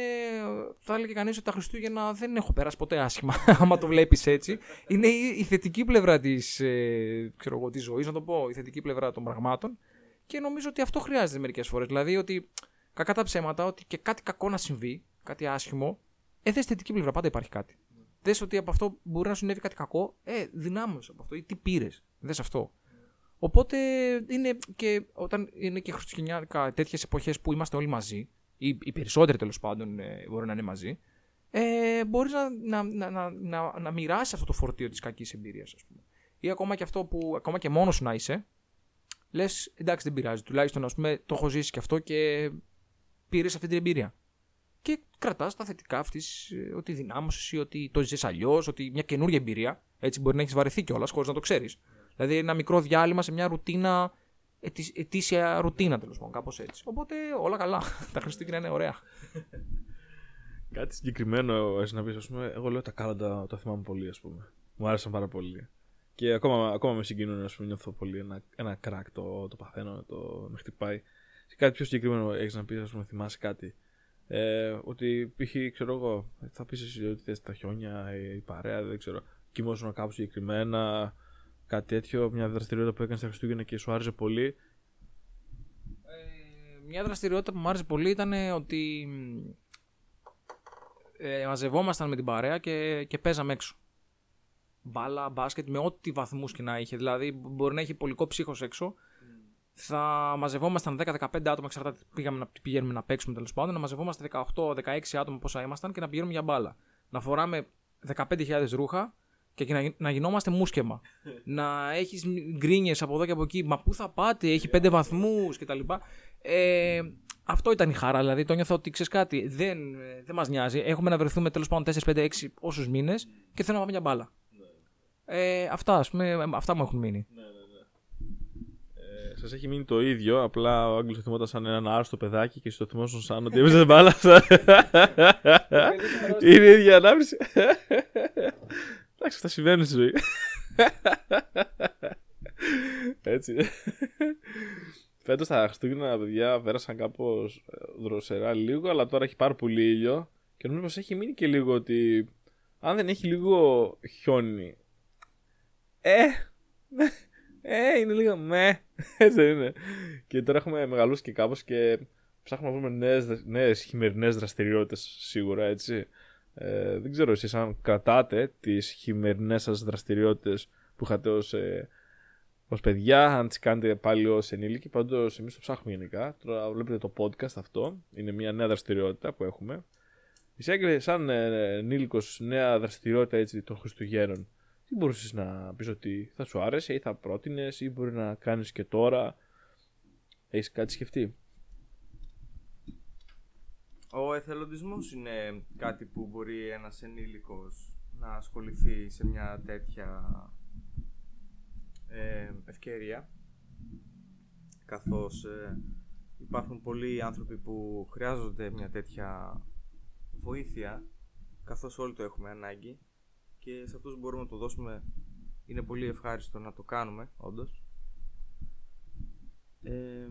Θα έλεγε κανείς ότι τα Χριστούγεννα δεν έχω περάσει ποτέ άσχημα, άμα το βλέπεις έτσι. Είναι η, θετική πλευρά της ε, της ζωής, να το πω, η θετική πλευρά των πραγμάτων. Και νομίζω ότι αυτό χρειάζεται μερικές φορές. Δηλαδή, ότι κακά τα ψέματα, ότι και κάτι κακό να συμβεί, κάτι άσχημο, ε, δε θετική πλευρά, πάντα υπάρχει κάτι. Mm. Δε ότι από αυτό μπορεί να συνέβη κάτι κακό, ε, δυνάμωσε από αυτό ή τι πήρες. Δες αυτό. Οπότε είναι και όταν είναι και χριστουγεννιάτικα τέτοιες εποχές που είμαστε όλοι μαζί, ή οι περισσότεροι τέλος πάντων ε, μπορεί να είναι μαζί, ε, μπορείς να, να, να, να, να, να μοιράσεις αυτό το φορτίο της κακής εμπειρίας, ας πούμε. Ή ακόμα και αυτό που, ακόμα και μόνος σου να είσαι, λες εντάξει δεν πειράζει. Τουλάχιστον ας πούμε, το έχω ζήσει και αυτό και πήρες αυτή την εμπειρία και κρατάς τα θετικά αυτής, ε, ότι δυνάμωσες ή ότι το ζεις αλλιώς, ότι μια καινούργια εμπειρία. Έτσι μπορεί να έχεις βαρεθεί κιόλας χωρίς να το ξέρεις. Δηλαδή ένα μικρό διάλειμμα σε μια ρουτίνα, ετήσια ρουτίνα τέλος πάντων, κάπως έτσι. Οπότε όλα καλά. τα Χριστούγεννα είναι ωραία. Κάτι συγκεκριμένο εσύ να πεις, ας πούμε, εγώ λέω τα κάλαντα το θυμάμαι πολύ, ας πούμε. Μου άρεσαν πάρα πολύ. Και ακόμα, ακόμα με συγκινούν, ας πούμε, νιώθω πολύ ένα, ένα κράκ το, το παθαίνω, το με χτυπάει. Σε κάτι πιο συγκεκριμένο έχεις να πεις, ας πούμε, θυμάσαι κάτι; Ε, ότι π.χ. ξέρω εγώ, θα πεις εσύ ότι θες τα χιόνια, η, η παρέα, δεν ξέρω. Κοιμόσουν κάπου συγκεκριμένα, κάτι τέτοιο, μια δραστηριότητα που έκανες στα Χριστούγεννα και σου άρεσε πολύ. Ε, μια δραστηριότητα που μου άρεσε πολύ ήταν ότι ε, μαζευόμασταν με την παρέα και, και παίζαμε έξω. Μπάλα, μπάσκετ, με ό,τι βαθμούς και να είχε. Δηλαδή, μπορεί να έχει πολικό ψύχος έξω θα μαζευόμασταν 10-15 άτομα, εξαρτάται πήγαμε να πηγαίνουμε να παίξουμε τέλος πάντων, να μαζευόμαστε 18-16 άτομα πόσα ήμασταν και να πηγαίνουμε για μπάλα. Να φοράμε 15.000 ρούχα και να, να γινόμαστε μουσκεμα. να έχεις γκρίνιες από εδώ και από εκεί. Μα πού θα πάτε, έχει 5 βαθμούς κτλ. Ε, αυτό ήταν η χαρά. Δηλαδή το νιώθω ότι ξέρεις κάτι, δεν, δεν μας νοιάζει. Έχουμε να βρεθούμε τέλος πάντων 4-5-6 όσους μήνες και θέλω να πάμε για μπάλα. Ε, αυτά, ας πούμε, αυτά μου έχουν μείνει. Ναι, ναι σας έχει μείνει το ίδιο. Απλά ο Άγγλος το θυμόταν σαν ένα άρρωστο παιδάκι και στο θυμόσουν σαν ότι έπαιζε μπάλα. Είναι η ίδια ανάπτυξη. Εντάξει, αυτά συμβαίνουν στη ζωή. Έτσι. Φέτος τα Χριστούγεννα, παιδιά, πέρασαν κάπως ε, δροσερά λίγο, αλλά τώρα έχει πάρα πολύ ήλιο. Και νομίζω πως έχει μείνει και λίγο ότι αν δεν έχει λίγο χιόνι. Ε, Ε, είναι λίγο με. Έτσι δεν είναι. Και τώρα έχουμε μεγαλώσει και κάπως και ψάχνουμε να βρούμε νέες, νέες χειμερινές δραστηριότητες σίγουρα έτσι. Ε, δεν ξέρω εσείς αν κρατάτε τις χειμερινές σας δραστηριότητες που είχατε ως, ε, ως παιδιά, αν τις κάνετε πάλι ως ενήλικοι. Πάντως εμείς το ψάχνουμε γενικά. Τώρα βλέπετε το podcast αυτό. Είναι μια νέα δραστηριότητα που έχουμε. Εσύ σαν ε, ενήλικος νέα δραστηριότητα έτσι των Χριστουγέννων. Τι μπορούσες να πεις ότι θα σου άρεσε ή θα πρότεινες ή μπορεί να κάνεις και τώρα; Έχεις κάτι σκεφτεί; Ο εθελοντισμός είναι κάτι που μπορεί ένας ενήλικος να ασχοληθεί σε μια τέτοια ε, ευκαιρία καθώς ε, υπάρχουν πολλοί άνθρωποι που χρειάζονται μια τέτοια βοήθεια καθώς όλοι το έχουμε ανάγκη και σε αυτούς μπορούμε να το δώσουμε είναι πολύ ευχάριστο να το κάνουμε όντως ε,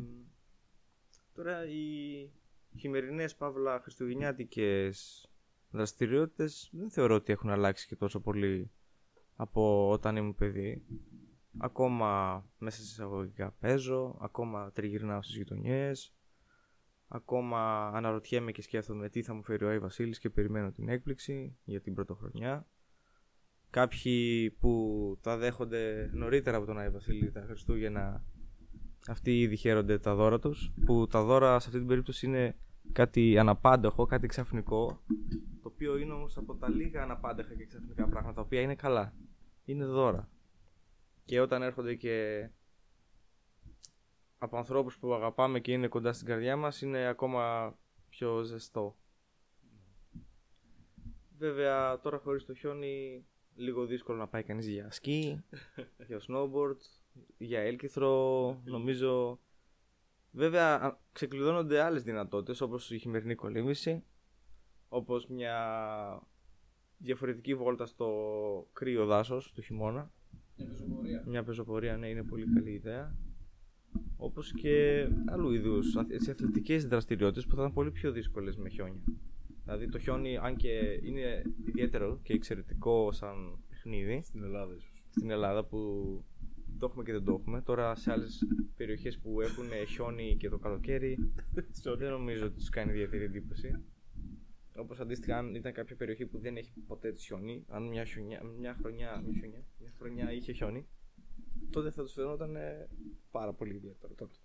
τώρα η χειμερινές παύλα χριστουγεννιάτικες δραστηριότητες δεν θεωρώ ότι έχουν αλλάξει και τόσο πολύ από όταν ήμουν παιδί. Ακόμα μέσα σε εισαγωγικά παίζω, ακόμα τριγυρνάω στις γειτονιές, ακόμα αναρωτιέμαι και σκέφτομαι τι θα μου φέρει ο Άι Βασίλης και περιμένω την έκπληξη για την πρωτοχρονιά. Κάποιοι που τα δέχονται νωρίτερα από τον Άι Βασίλη τα Χριστούγεννα αυτοί ήδη χαίρονται τα δώρα τους που τα δώρα σε αυτή την περίπτωση είναι κάτι αναπάντεχο, κάτι ξαφνικό το οποίο είναι όμως από τα λίγα αναπάντεχα και ξαφνικά πράγματα τα οποία είναι καλά. Είναι δώρα. Και όταν έρχονται και από ανθρώπους που αγαπάμε και είναι κοντά στην καρδιά μας είναι ακόμα πιο ζεστό. Βέβαια τώρα χωρίς το χιόνι λίγο δύσκολο να πάει κανείς για σκι, για snowboard για έλκυθρο νομίζω. Βέβαια ξεκλειδώνονται άλλες δυνατότητες όπως η χειμερινή κολύμβηση όπως μια διαφορετική βόλτα στο κρύο δάσος του χειμώνα. Μια πεζοπορία. Μια πεζοπορία ναι είναι πολύ καλή ιδέα. Όπως και άλλου είδους έτσι, αθλητικές δραστηριότητες που θα ήταν πολύ πιο δύσκολες με χιόνια δηλαδή το χιόνι αν και είναι ιδιαίτερο και εξαιρετικό σαν παιχνίδι Στην Ελλάδα ίσως. στην Ελλάδα που το έχουμε και δεν το έχουμε. Τώρα σε άλλες περιοχές που έχουν χιόνι και το καλοκαίρι, δεν νομίζω ότι τους κάνει ιδιαίτερη εντύπωση. Όπως αντίστοιχα, αν ήταν κάποια περιοχή που δεν έχει ποτέ χιόνι, αν μια, χιονιά, μια, χρονιά, μια, χιονιά, μια χρονιά είχε χιόνι, τότε θα τους φαινόταν ε, πάρα πολύ ιδιαίτερο τότε.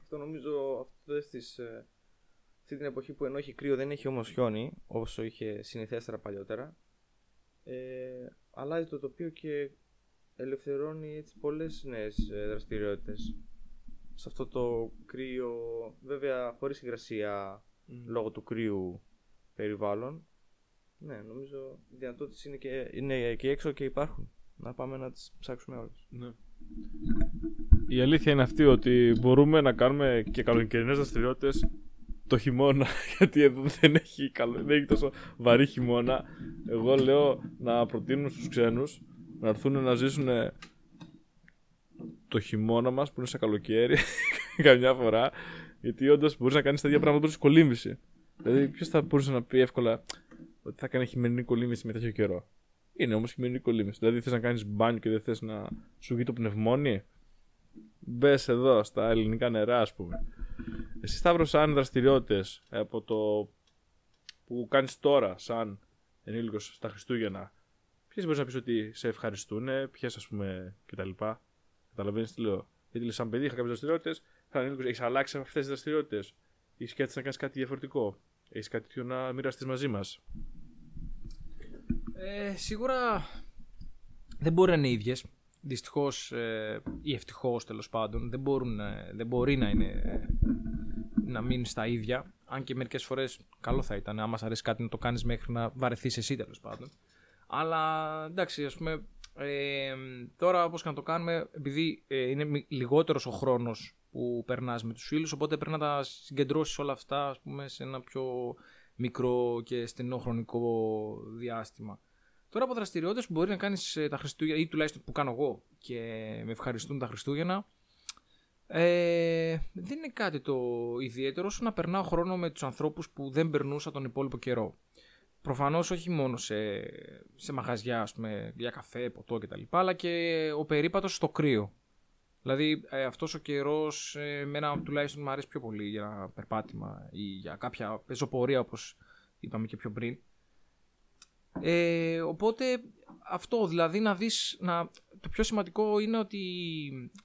Αυτό νομίζω αυτές τις, ε, αυτή την εποχή που ενώ έχει κρύο δεν έχει όμως χιόνι, όσο είχε συνηθέστερα παλιότερα, ε, αλλάζει το τοπίο και ελευθερώνει έτσι πολλές νέες ε, δραστηριότητες. Σε αυτό το κρύο βέβαια χωρίς υγρασία λόγω του κρύου περιβάλλον ναι νομίζω οι δυνατότητες είναι και, είναι και έξω και υπάρχουν. Να πάμε να τις ψάξουμε όλες. Ναι. Η αλήθεια είναι αυτή ότι μπορούμε να κάνουμε και καλοκαιρινές δραστηριότητες το χειμώνα, γιατί εδώ δεν έχει, καλο... δεν έχει τόσο βαρύ χειμώνα. Εγώ λέω να προτείνουμε στους ξένους να έρθουν να ζήσουν το χειμώνα μας που είναι σε καλοκαίρι καμιά φορά γιατί όντως μπορείς να κάνεις τα ίδια πράγματα που κολύμβηση. Δηλαδή, ποιος θα μπορούσε να πει εύκολα ότι θα κάνει χειμερινή κολύμβηση με τέτοιο καιρό; Είναι όμως χειμερινή κολύμβηση. Δηλαδή, θες να κάνεις μπάνιο και δεν θες να σου βγει το πνευμόνι; Μπες εδώ στα ελληνικά νερά, ας πούμε. Εσύ, Σταύρος, σαν δραστηριότητες από το που κάνεις τώρα, σαν ενήλικος στα Χριστούγεννα, ποιες μπορείς να πεις ότι σε ευχαριστούν, ποιες ας πούμε κτλ. Καταλαβαίνεις τι λέω. Γιατί σαν παιδί είχα κάποιες δραστηριότητες, σαν ενήλικος έχεις αλλάξει αυτές τις δραστηριότητες. Ή σκέφτεσαι να κάνεις κάτι διαφορετικό; Έχεις κάτι τέτοιο να μοιραστείς μαζί μας; Ε, σίγουρα δεν μπορεί να είναι ίδιες. Δυστυχώς ε, ή ευτυχώς τέλος πάντων δεν, μπορούν, ε, δεν μπορεί να είναι ε, να μείνει στα ίδια. Αν και μερικές φορές καλό θα ήταν, άμα σ' αρέσει κάτι να το κάνεις μέχρι να βαρεθείς εσύ τέλος πάντων. Αλλά εντάξει, ας πούμε, ε, τώρα όπως και να το κάνουμε, επειδή ε, είναι μι- λιγότερος ο χρόνος που περνάς με τους φίλους, οπότε πρέπει να τα συγκεντρώσεις όλα αυτά ας πούμε, σε ένα πιο μικρό και στενό χρονικό διάστημα. Τώρα από δραστηριότητες που μπορεί να κάνεις τα Χριστούγεννα, ή τουλάχιστον που κάνω εγώ και με ευχαριστούν τα Χριστούγεννα, ε, δεν είναι κάτι το ιδιαίτερο όσο να περνάω χρόνο με τους ανθρώπους που δεν περνούσα τον υπόλοιπο καιρό. Προφανώς όχι μόνο σε, σε μαγαζιά, ας πούμε, για καφέ, ποτό κτλ. Αλλά και ο περίπατος στο κρύο. Δηλαδή ε, αυτός ο καιρός, ε, εμένα τουλάχιστον μου αρέσει πιο πολύ για ένα περπάτημα ή για κάποια πεζοπορία όπως είπαμε και πιο πριν. Ε, οπότε αυτό δηλαδή να δεις, να, το πιο σημαντικό είναι ότι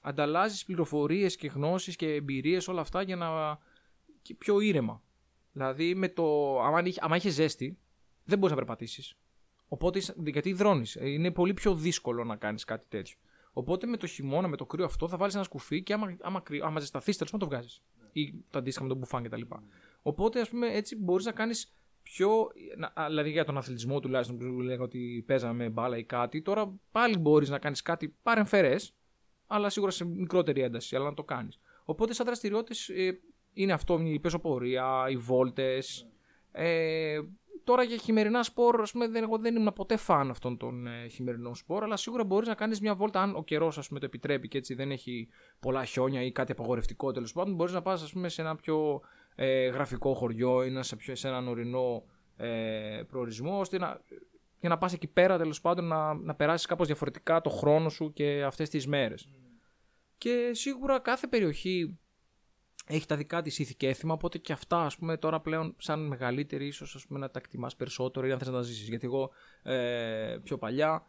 ανταλλάζεις πληροφορίες και γνώσεις και εμπειρίες όλα αυτά για να και πιο ήρεμα. Δηλαδή με το, άμα, άμα είχες ζέστη δεν μπορείς να περπατήσεις. Οπότε, γιατί δρώνεις, είναι πολύ πιο δύσκολο να κάνεις κάτι τέτοιο. Οπότε με το χειμώνα, με το κρύο αυτό, θα βάλεις ένα σκουφί και άμα, άμα, άμα ζεσταθείς, τέλος το βγάζεις. Ή το αντίστοιχα με τον μπουφάν κτλ. Οπότε, ας πούμε, έτσι μπορείς να κάνεις πιο. Δηλαδή για τον αθλητισμό τουλάχιστον που λέγαμε ότι παίζαμε μπάλα ή κάτι, τώρα πάλι μπορείς να κάνεις κάτι παρεμφερές, αλλά σίγουρα σε μικρότερη ένταση, αλλά να το κάνεις. Οπότε, σαν δραστηριότητες ε, είναι αυτό η πεζοπορία, οι βόλτες. Ε, τώρα για χειμερινά σπορ, ας πούμε, δεν, εγώ δεν ήμουν ποτέ φαν αυτών των ε, χειμερινών σπορ, αλλά σίγουρα μπορείς να κάνεις μια βόλτα, αν ο καιρός το επιτρέπει και έτσι δεν έχει πολλά χιόνια ή κάτι απαγορευτικό τέλος πάντων. Μπορείς να πας σε ένα πιο ε, γραφικό χωριό ή σε, πιο, σε έναν ορεινό ε, προορισμό, ώστε να, για να πας εκεί πέρα τέλος πάντων να, να περάσεις κάπως διαφορετικά το χρόνο σου και αυτές τις μέρες. Mm. Και σίγουρα κάθε περιοχή έχει τα δικά της ήθη και έθιμα, οπότε και αυτά ας πούμε τώρα πλέον σαν μεγαλύτερη ίσως να τα εκτιμάς περισσότερο ή αν θες να τα ζήσεις. Γιατί εγώ ε, πιο παλιά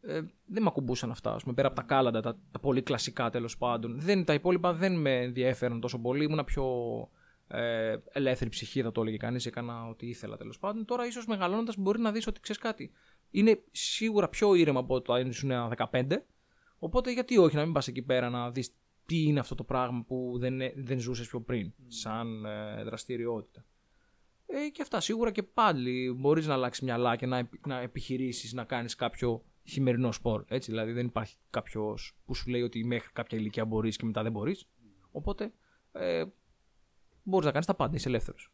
ε, δεν με ακουμπούσαν αυτά, ας πούμε, πέρα από τα κάλαντα, τα, τα πολύ κλασικά τέλος πάντων. Δεν, τα υπόλοιπα δεν με ενδιαφέρουν τόσο πολύ, ήμουν πιο ε, ελεύθερη ψυχή θα το έλεγε κανείς, έκανα ό,τι ήθελα τέλος πάντων. Τώρα ίσως μεγαλώνοντας μπορεί να δεις ότι ξέρεις κάτι. Είναι σίγουρα πιο ήρεμα από όταν ήσουν 15, οπότε γιατί όχι να μην πας εκεί πέρα να δεις τι είναι αυτό το πράγμα που δεν, δεν ζούσες πιο πριν, σαν ε, δραστηριότητα. Ε, και αυτά σίγουρα και πάλι μπορείς να αλλάξεις μυαλά και να, να επιχειρήσεις να κάνεις κάποιο χειμερινό σπορ. Έτσι, δηλαδή δεν υπάρχει κάποιος που σου λέει ότι μέχρι κάποια ηλικία μπορείς και μετά δεν μπορείς. Οπότε ε, μπορείς να κάνεις τα πάντα, είσαι ελεύθερος.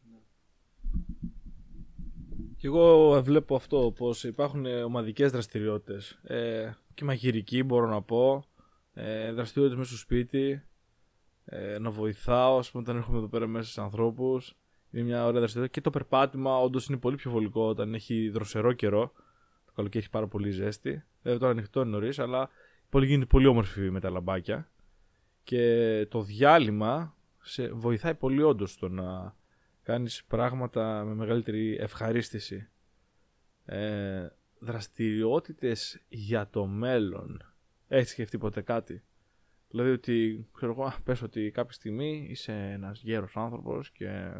Και εγώ βλέπω αυτό, πως υπάρχουν ομαδικές δραστηριότητες ε, και μαγειρική μπορώ να πω ε, δραστηριότητες μέσα στο σπίτι, ε, να βοηθάω, ας πούμε, όταν έρχομαι εδώ πέρα μέσα στου ανθρώπους. Είναι μια ωραία δραστηριότητα. Και το περπάτημα, όντως είναι πολύ πιο βολικό όταν έχει δροσερό καιρό. Το καλοκαίρι έχει πάρα πολύ ζέστη. Βέβαια τώρα ανοιχτό είναι νωρίς, αλλά πολύ γίνεται πολύ όμορφη με τα λαμπάκια. Και το διάλειμμα σε βοηθάει πολύ όντως στο να κάνεις πράγματα με μεγαλύτερη ευχαρίστηση. Ε, δραστηριότητες για το μέλλον. Έχεις σκεφτεί ποτέ κάτι; Δηλαδή ότι, ξέρω εγώ, πες ότι κάποια στιγμή είσαι ένας γέρος άνθρωπος και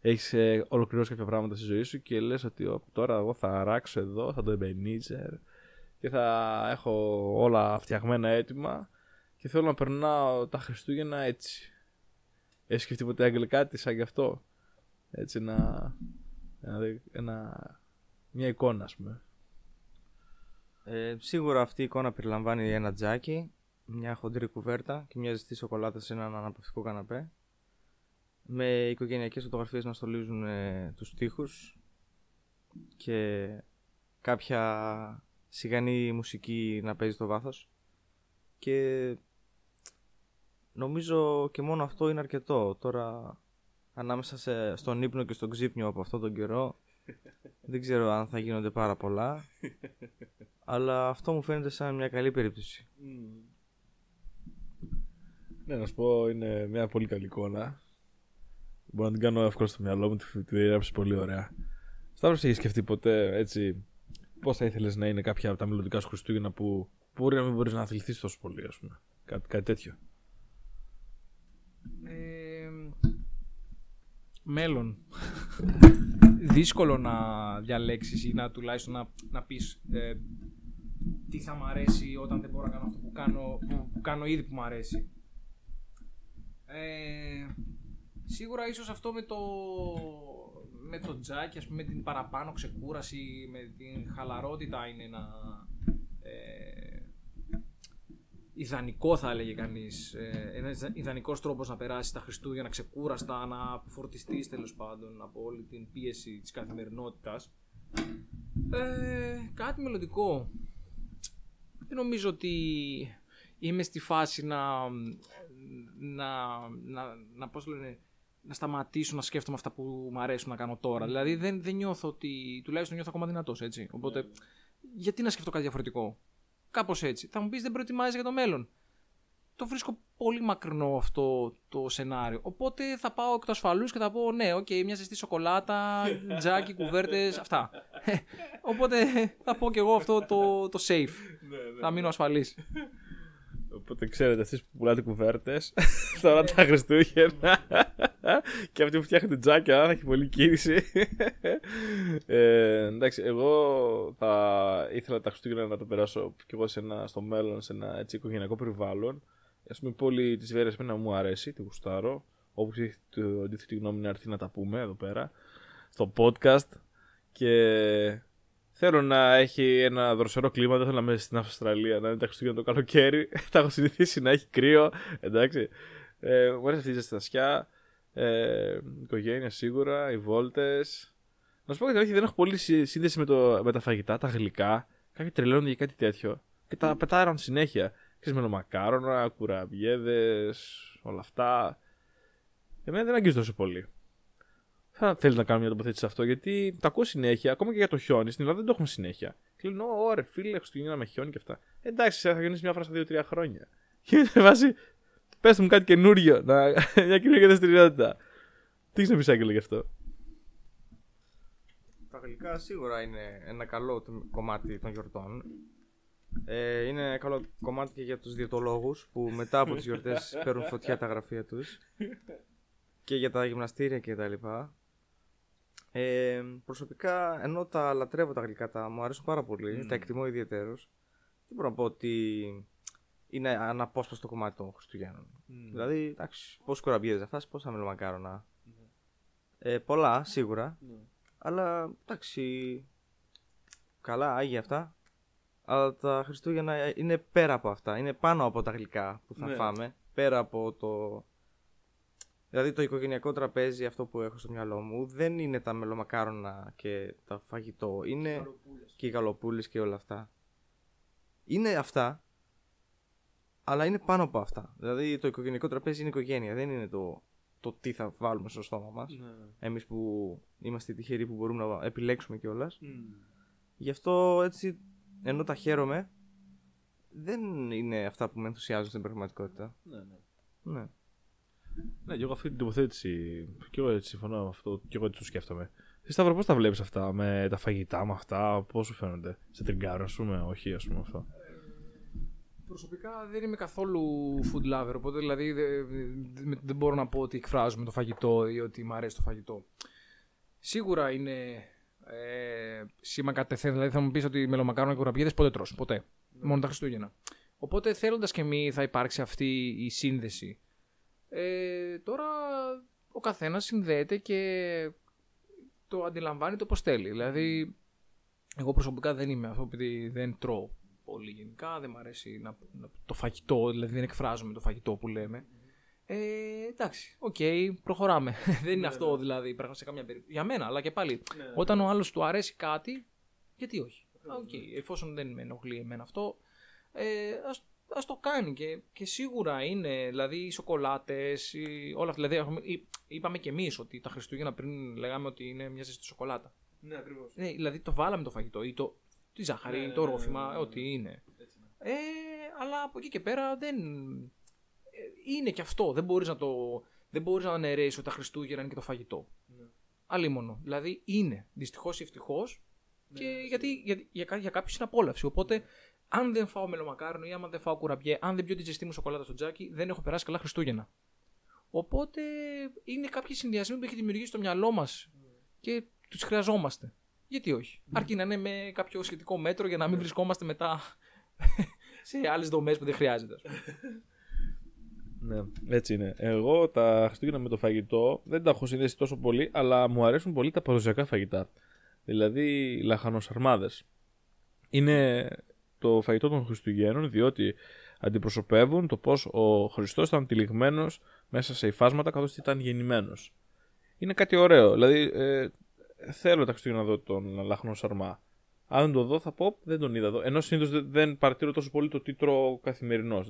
έχεις ε, ολοκληρώσει κάποια πράγματα στη ζωή σου και λες ότι τώρα εγώ θα αράξω εδώ, θα το εμπενίζερ και θα έχω όλα φτιαγμένα έτοιμα και θέλω να περνάω τα Χριστούγεννα έτσι. Έχεις σκεφτεί ποτέ αγγλικά σαν γι' αυτό; Έτσι ένα, ένα, ένα, μια εικόνα ας πούμε. Ε, σίγουρα αυτή η εικόνα περιλαμβάνει ένα τζάκι, μια χοντρή κουβέρτα και μια ζεστή σοκολάτα σε έναν αναπαυτικό καναπέ. Με οικογενειακές φωτογραφίες να στολίζουν ε, τους τοίχους και κάποια σιγανή μουσική να παίζει στο βάθος. Και νομίζω και μόνο αυτό είναι αρκετό. Τώρα ανάμεσα σε, στον ύπνο και στον ξύπνιο από αυτόν τον καιρό δεν ξέρω αν θα γίνονται πάρα πολλά. αλλά αυτό μου φαίνεται σαν μια καλή περίπτωση. Ναι, να σου πω, είναι μια πολύ καλή εικόνα. Μπορώ να την κάνω εύκολα στο μυαλό μου, τη διαγράψεις πολύ ωραία. Σταύρος, έχεις σκεφτεί ποτέ έτσι πώς θα ήθελες να είναι κάποια από τα μελλοντικά σου Χριστούγεννα που μπορεί να μην μπορείς να αθληθείς τόσο πολύ, ας πούμε; Κάτι, κάτι τέτοιο. Ε, μέλλον δύσκολο να διαλέξεις ή να τουλάχιστον να, να πεις ε, τι θα μ' αρέσει όταν δεν μπορώ να κάνω αυτό που κάνω, που, κάνω ήδη που μου αρέσει. Ε, σίγουρα ίσως αυτό με το, με το τζάκι, ας πούμε, με την παραπάνω ξεκούραση, με την χαλαρότητα είναι ένα, ε, ιδανικό θα έλεγε κανείς. Ε, ένας ιδανικός τρόπος να περάσεις τα Χριστούγεννα ξεκούραστα, να αποφορτιστεί τέλος πάντων από όλη την πίεση της καθημερινότητας. Ε, κάτι μελλοντικό. Δεν νομίζω ότι είμαι στη φάση να. να, να, να πώς λένε, να σταματήσω να σκέφτομαι αυτά που μου αρέσουν να κάνω τώρα. Δηλαδή δεν, δεν νιώθω ότι. τουλάχιστον νιώθω ακόμα δυνατός έτσι. Οπότε, γιατί να σκεφτώ κάτι διαφορετικό; Κάπως έτσι. Θα μου πεις δεν προετοιμάζει για το μέλλον. Το βρίσκω πολύ μακρινό αυτό το σενάριο. Οπότε θα πάω εκ του ασφαλούς και θα πω ναι, οκ, μια ζεστή σοκολάτα, τζάκι, κουβέρτες, αυτά. Οπότε θα πω κι εγώ αυτό το, το safe. θα μείνω ασφαλής. Οπότε ξέρετε, εσείς που πουλάτε κουβέρτες, τώρα τα Χριστούγεννα και αυτοί που φτιάχνετε τζάκια, θα έχει πολλή κίνηση. ε, εντάξει, εγώ θα ήθελα τα Χριστούγεννα να το περάσω κι εγώ σε ένα, στο μέλλον σε ένα έτσι, οικογενειακό περιβάλλον. Α πούμε, η πόλη της Βέρειας να μου αρέσει, τη γουστάρω. Όπω έχει το αντίθετη γνώμη να έρθει να τα πούμε εδώ πέρα στο podcast. Και Θέλω να έχει ένα δροσερό κλίμα. Δεν θέλω να είμαι στην Αυστραλία, να είναι τα Χριστούγεννα το καλοκαίρι. Τα έχω συνηθίσει να έχει κρύο. Εντάξει. Ε, μου αρέσει αυτή η ζεστασιά. Ε, οικογένεια σίγουρα, οι βόλτες. Να σου πω γιατί δεν έχω πολύ σύνδεση με, το, με τα φαγητά, τα γλυκά. Κάποιοι τρελαίνονται για κάτι τέτοιο. Και τα πετάραν συνέχεια. Ξέρεις μακάρονα, κουραμπιέδες, όλα αυτά. Εμένα δεν αγγίζει τόσο πολύ θα θέλεις να κάνω μια τοποθέτηση σε αυτό, γιατί τα ακούω συνέχεια, ακόμα και για το χιόνι. Στην Ελλάδα δεν το έχουμε συνέχεια. Και λένε, Ωρε, φίλε, Χριστούγεννα με χιόνι και αυτά. Εντάξει, θα γεννήσει μια φορά στα 2-3 χρόνια. Και με βάση, πες μου κάτι καινούριο, να... μια καινούργια δραστηριότητα. Τι έχεις να πεις, Άγγελο, γι' αυτό; Τα γλυκά σίγουρα είναι ένα καλό κομμάτι των γιορτών. Ε, είναι καλό κομμάτι και για τους διαιτολόγους που μετά από τις γιορτές παίρνουν φωτιά τα γραφεία τους και για τα γυμναστήρια και τα λοιπά. Ε, προσωπικά, ενώ τα λατρεύω τα γλυκά, τα μου αρέσουν πάρα πολύ, mm. τα εκτιμώ ιδιαίτερως. Δεν μπορώ να πω ότι είναι αναπόσπαστο κομμάτι των Χριστουγέννων. Mm. Δηλαδή, εντάξει, πόσε κουραμπιέδε αυτά, πόσα μελομακάρονα. Mm. Ε, πολλά, σίγουρα. Mm. Αλλά εντάξει. Καλά, άγια αυτά. Αλλά τα Χριστούγεννα είναι πέρα από αυτά. Είναι πάνω από τα γλυκά που θα ναι. φάμε. Πέρα από το Δηλαδή το οικογενειακό τραπέζι αυτό που έχω στο μυαλό μου δεν είναι τα μελομακάρονα και τα φαγητό. Είναι και οι γαλοπούλες και όλα αυτά. Είναι αυτά, αλλά είναι πάνω από αυτά. Δηλαδή το οικογενειακό τραπέζι είναι οικογένεια, δεν είναι το, το τι θα βάλουμε στο στόμα μας. Ναι. Εμείς που είμαστε τυχεροί που μπορούμε να επιλέξουμε κιόλας. Mm. Γι' αυτό έτσι, ενώ τα χαίρομαι, δεν είναι αυτά που με ενθουσιάζουν στην πραγματικότητα. Ναι, ναι. ναι. Ναι, και εγώ αυτή την τοποθέτηση. Και εγώ έτσι συμφωνώ με αυτό. Και εγώ έτσι το σκέφτομαι. Εσύ Σταύρο, πώς τα βλέπεις αυτά με τα φαγητά, με αυτά, πώς σου φαίνονται; Σε τριγκάρο, α πούμε, όχι, ας πούμε αυτό. Προσωπικά δεν είμαι καθόλου food lover, οπότε δηλαδή δεν μπορώ να πω ότι εκφράζομαι το φαγητό ή ότι μου αρέσει το φαγητό. Σίγουρα είναι ε, σήμα κατευθείαν, δηλαδή θα μου πεις ότι μελομακάρονα και κουραμπιέδε ποτέ τρως, ποτέ. Μόνο τα Χριστούγεννα. Οπότε θέλοντας και μη θα υπάρξει αυτή η σύνδεση ε, τώρα ο καθένας συνδέεται και το αντιλαμβάνει το πώς θέλει. Δηλαδή, εγώ προσωπικά δεν είμαι αυτό επειδή δεν τρώω πολύ γενικά, δεν μου αρέσει να, το φαγητό, δηλαδή δεν εκφράζομαι το φαγητό που λέμε. Ε, εντάξει, οκ, okay, προχωράμε. δεν είναι ναι, αυτό ναι. δηλαδή σε καμία περίπτωση. Για μένα, αλλά και πάλι. Ναι, όταν ο άλλος του αρέσει κάτι, γιατί όχι. Okay, εφόσον δεν με ενοχλεί εμένα αυτό, ε, ας Α το κάνει και, και σίγουρα είναι, δηλαδή οι σοκολάτες, όλα αυτά. Δηλαδή, είπαμε και εμείς ότι τα Χριστούγεννα πριν λέγαμε ότι είναι μια ζεστή σοκολάτα. Ναι, ακριβώς. Ναι, δηλαδή το βάλαμε το φαγητό ή το, τη ζάχαρη, ναι, το ναι, ρόφημα, ναι, ό,τι είναι. Ε, αλλά από εκεί και πέρα δεν. Ε, είναι και αυτό. Δεν μπορείς να το. Δεν μπορείς να αναιρέσεις ότι τα Χριστούγεννα είναι και το φαγητό. Ναι. Αλλήμον. Δηλαδή είναι. Δυστυχώς ή ευτυχώς. και γιατί για, για, για, για κάποιου είναι απόλαυση. Οπότε αν δεν φάω μελομακάρονο ή άμα δεν φάω κουραμπιέ, αν δεν πιω τη ζεστή μου σοκολάτα στο τζάκι, δεν έχω περάσει καλά Χριστούγεννα. Οπότε είναι κάποιοι συνδυασμοί που έχει δημιουργήσει στο μυαλό μας και τους χρειαζόμαστε. Γιατί όχι; Mm. Αρκεί να είναι με κάποιο σχετικό μέτρο για να μην βρισκόμαστε μετά σε άλλες δομές που δεν χρειάζεται. Ναι, έτσι είναι. Εγώ τα Χριστούγεννα με το φαγητό δεν τα έχω συνδέσει τόσο πολύ, αλλά μου αρέσουν πολύ τα παραδοσιακά φαγητά. Δηλαδή λαχανοσαρμάδες. Είναι το φαγητό των Χριστουγέννων, διότι αντιπροσωπεύουν το πώς ο Χριστός ήταν τυλιγμένος μέσα σε υφάσματα καθώς ήταν γεννημένος. Είναι κάτι ωραίο, δηλαδή ε, θέλω τα Χριστούγεννα να δω τον λαχνό σαρμά. Αν δεν το δω θα πω δεν τον είδα εδώ. Ενώ συνήθως δεν παρατηρώ τόσο πολύ το τι τρώω καθημερινώ.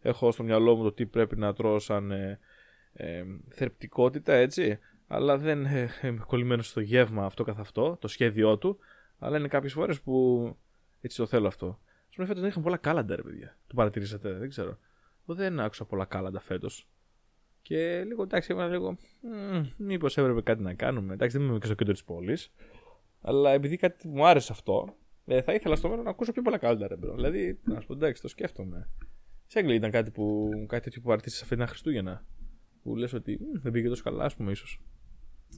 Έχω στο μυαλό μου το τι πρέπει να τρώω σαν ε, ε, θρεπτικότητα έτσι, αλλά δεν ε, είμαι κολλημένος στο γεύμα αυτό καθ' αυτό, το σχέδιό του, αλλά είναι κάποιες φορές που έτσι το θέλω αυτό. Α πούμε, φέτος δεν είχαμε πολλά κάλαντα, ρε παιδιά. Το παρατηρήσατε, δεν ξέρω. Εγώ δεν άκουσα πολλά κάλαντα φέτος. Και λίγο εντάξει, ήμουν λίγο. Μήπως έπρεπε κάτι να κάνουμε. Εντάξει, δεν είμαι και στο κέντρο της πόλης. Αλλά επειδή κάτι μου άρεσε αυτό, ε, θα ήθελα στο μέλλον να ακούσω πιο πολλά κάλαντα, ρε μπρο. Δηλαδή, να σου πω εντάξει, το σκέφτομαι. Σε Έγγλη ήταν κάτι, που, κάτι τέτοιο που παρατήρησε αυτή την Χριστούγεννα. Που λες ότι μ, δεν πήγε τόσο καλά, ας πούμε, ίσως.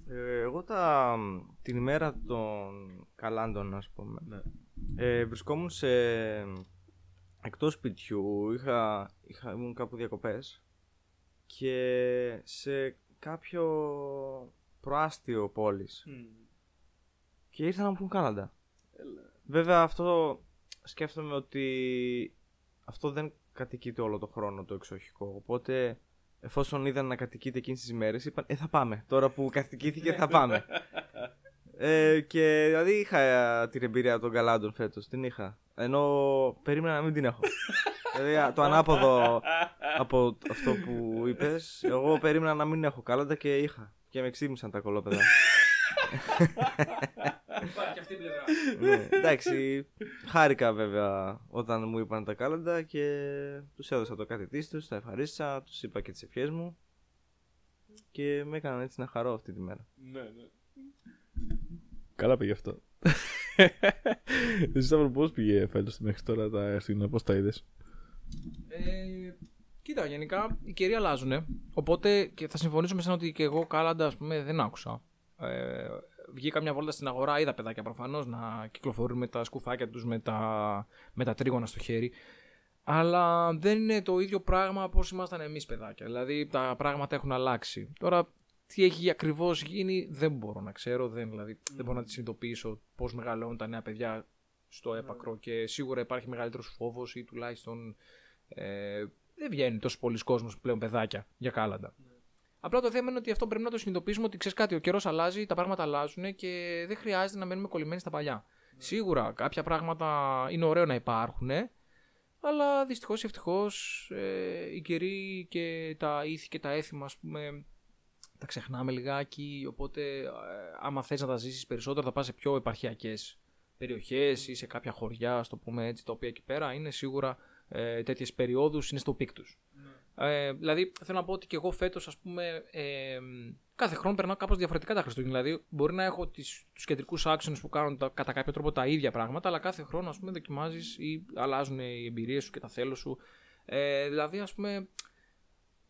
Ε, εγώ τα, την ημέρα των καλάντων, ας πούμε, Ναι. Ε, βρισκόμουν σε, εκτός σπιτιού, είχα, είχα, ήμουν κάπου διακοπές και σε κάποιο προάστιο πόλης. Και ήρθαν να μου πούν Κάναντα. Βέβαια αυτό σκέφτομαι ότι αυτό δεν κατοικείται όλο το χρόνο το εξοχικό, οπότε εφόσον είδαν να κατοικείται εκείνες τις ημέρες είπαν ε θα πάμε, τώρα που κατοικήθηκε θα πάμε. Ε, και δηλαδή είχα ε, την εμπειρία των καλάντων φέτος, την είχα. Ενώ περίμενα να μην την έχω. δηλαδή α, το ανάποδο από αυτό που είπες, εγώ περίμενα να μην έχω κάλαντα και είχα. Και με ξύπνησαν τα κολόπεδα. Υπάρχει αυτή η πλευρά. ναι, εντάξει, χάρηκα βέβαια όταν μου είπαν τα κάλαντα και τους έδωσα το κάτι της τους, τα ευχαρίστησα, τους είπα και τις ευχές μου και με έκαναν έτσι να χαρώ αυτή τη μέρα. Ναι, ναι. Καλά πήγε αυτό. Εσύ Σταύρο πώς πήγε φέτος μέχρι τώρα τα Χριστούγεννα, πώς τα είδες; Ε, κοίτα, γενικά οι καιροί αλλάζουν. Οπότε και θα συμφωνήσω με σένα ότι και εγώ κάλαντα ας πούμε, δεν άκουσα. Ε, βγήκα μια βόλτα στην αγορά, είδα παιδάκια προφανώς να κυκλοφορούν με τα σκουφάκια τους με τα, με τα τρίγωνα στο χέρι. Αλλά δεν είναι το ίδιο πράγμα όπως ήμασταν εμείς παιδάκια. Δηλαδή τα πράγματα έχουν αλλάξει. Τώρα τι έχει ακριβώς γίνει δεν μπορώ να ξέρω. Δεν, δηλαδή, δεν μπορώ να τη συνειδητοποιήσω πώς μεγαλώνουν τα νέα παιδιά στο έπακρο και σίγουρα υπάρχει μεγαλύτερος φόβος ή τουλάχιστον ε, δεν βγαίνει τόσος πολλοί κόσμος πλέον παιδάκια για κάλαντα. Απλά το θέμα είναι ότι αυτό πρέπει να το συνειδητοποιήσουμε ότι ξέρεις κάτι, ο καιρός αλλάζει, τα πράγματα αλλάζουν και δεν χρειάζεται να μένουμε κολλημένοι στα παλιά. Σίγουρα κάποια πράγματα είναι ωραίο να υπάρχουν, αλλά δυστυχώς ή ευτυχώς ε, οι καιροί και τα ήθη και τα έθιμα, ας πούμε, τα ξεχνάμε λιγάκι. Οπότε, ε, άμα θες να τα ζήσεις περισσότερο, θα πας σε πιο επαρχιακές περιοχές ή σε κάποια χωριά, ας το πούμε έτσι, τα οποία εκεί πέρα είναι σίγουρα ε, τέτοιες περιόδους είναι στο peak τους. Ε, δηλαδή, θέλω να πω ότι και εγώ φέτος, ας πούμε, ε, κάθε χρόνο περνάω κάπως διαφορετικά τα Χριστούγεννα. Δηλαδή, μπορεί να έχω τους κεντρικούς άξονες που κάνουν τα, κατά κάποιο τρόπο τα ίδια πράγματα, αλλά κάθε χρόνο, ας πούμε, δοκιμάζεις ή αλλάζουν οι εμπειρίες σου και τα θέλω σου. Ε, δηλαδή, ας πούμε,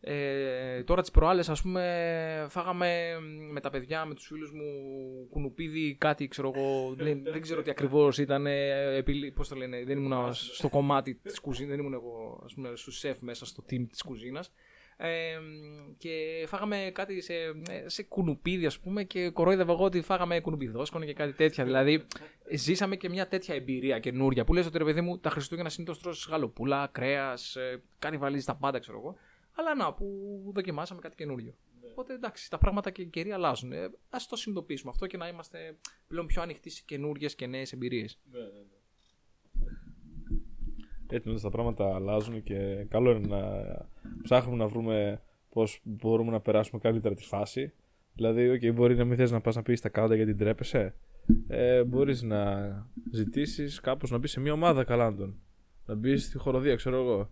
ε, τώρα τις προάλλες ας πούμε φάγαμε με τα παιδιά, με τους φίλους μου κουνουπίδι κάτι ξέρω εγώ δεν, δεν ξέρω τι ακριβώς ήταν ε, επί, πώς το λένε, δεν ήμουν στο κομμάτι της κουζίνας, δεν ήμουν εγώ ας πούμε στο σεφ μέσα στο team της κουζίνας. Ε, και φάγαμε κάτι σε, σε κουνουπίδι ας πούμε και κορόιδευα εγώ ότι φάγαμε κουνουπιδόσκονο και κάτι τέτοια. Δηλαδή ζήσαμε και μια τέτοια εμπειρία καινούρια που λες ότι ρε παιδί μου τα Χριστούγεννα συνήθως τρως γαλοπούλα, κρέας, ε, κάνει βαλίζεις τα πάντα ξέρω εγώ αλλά να, που δοκιμάσαμε κάτι καινούριο. Οπότε εντάξει, τα πράγματα και οι καιροί αλλάζουν. Ε, Α το συνειδητοποιήσουμε αυτό και να είμαστε πλέον πιο ανοιχτοί σε καινούριε και νέες εμπειρίες. Έτσι νομίζω τα πράγματα αλλάζουν και καλό είναι να ψάχνουμε να βρούμε πώς μπορούμε να περάσουμε καλύτερα τη φάση. Δηλαδή, okay, μπορεί να μην θες να πας να πεις τα κάλαντα γιατί τρέπεσαι. Ε, μπορείς να ζητήσεις κάπως να μπεις σε μια ομάδα καλάντων. Να μπεις στη χοροδία, ξέρω εγώ.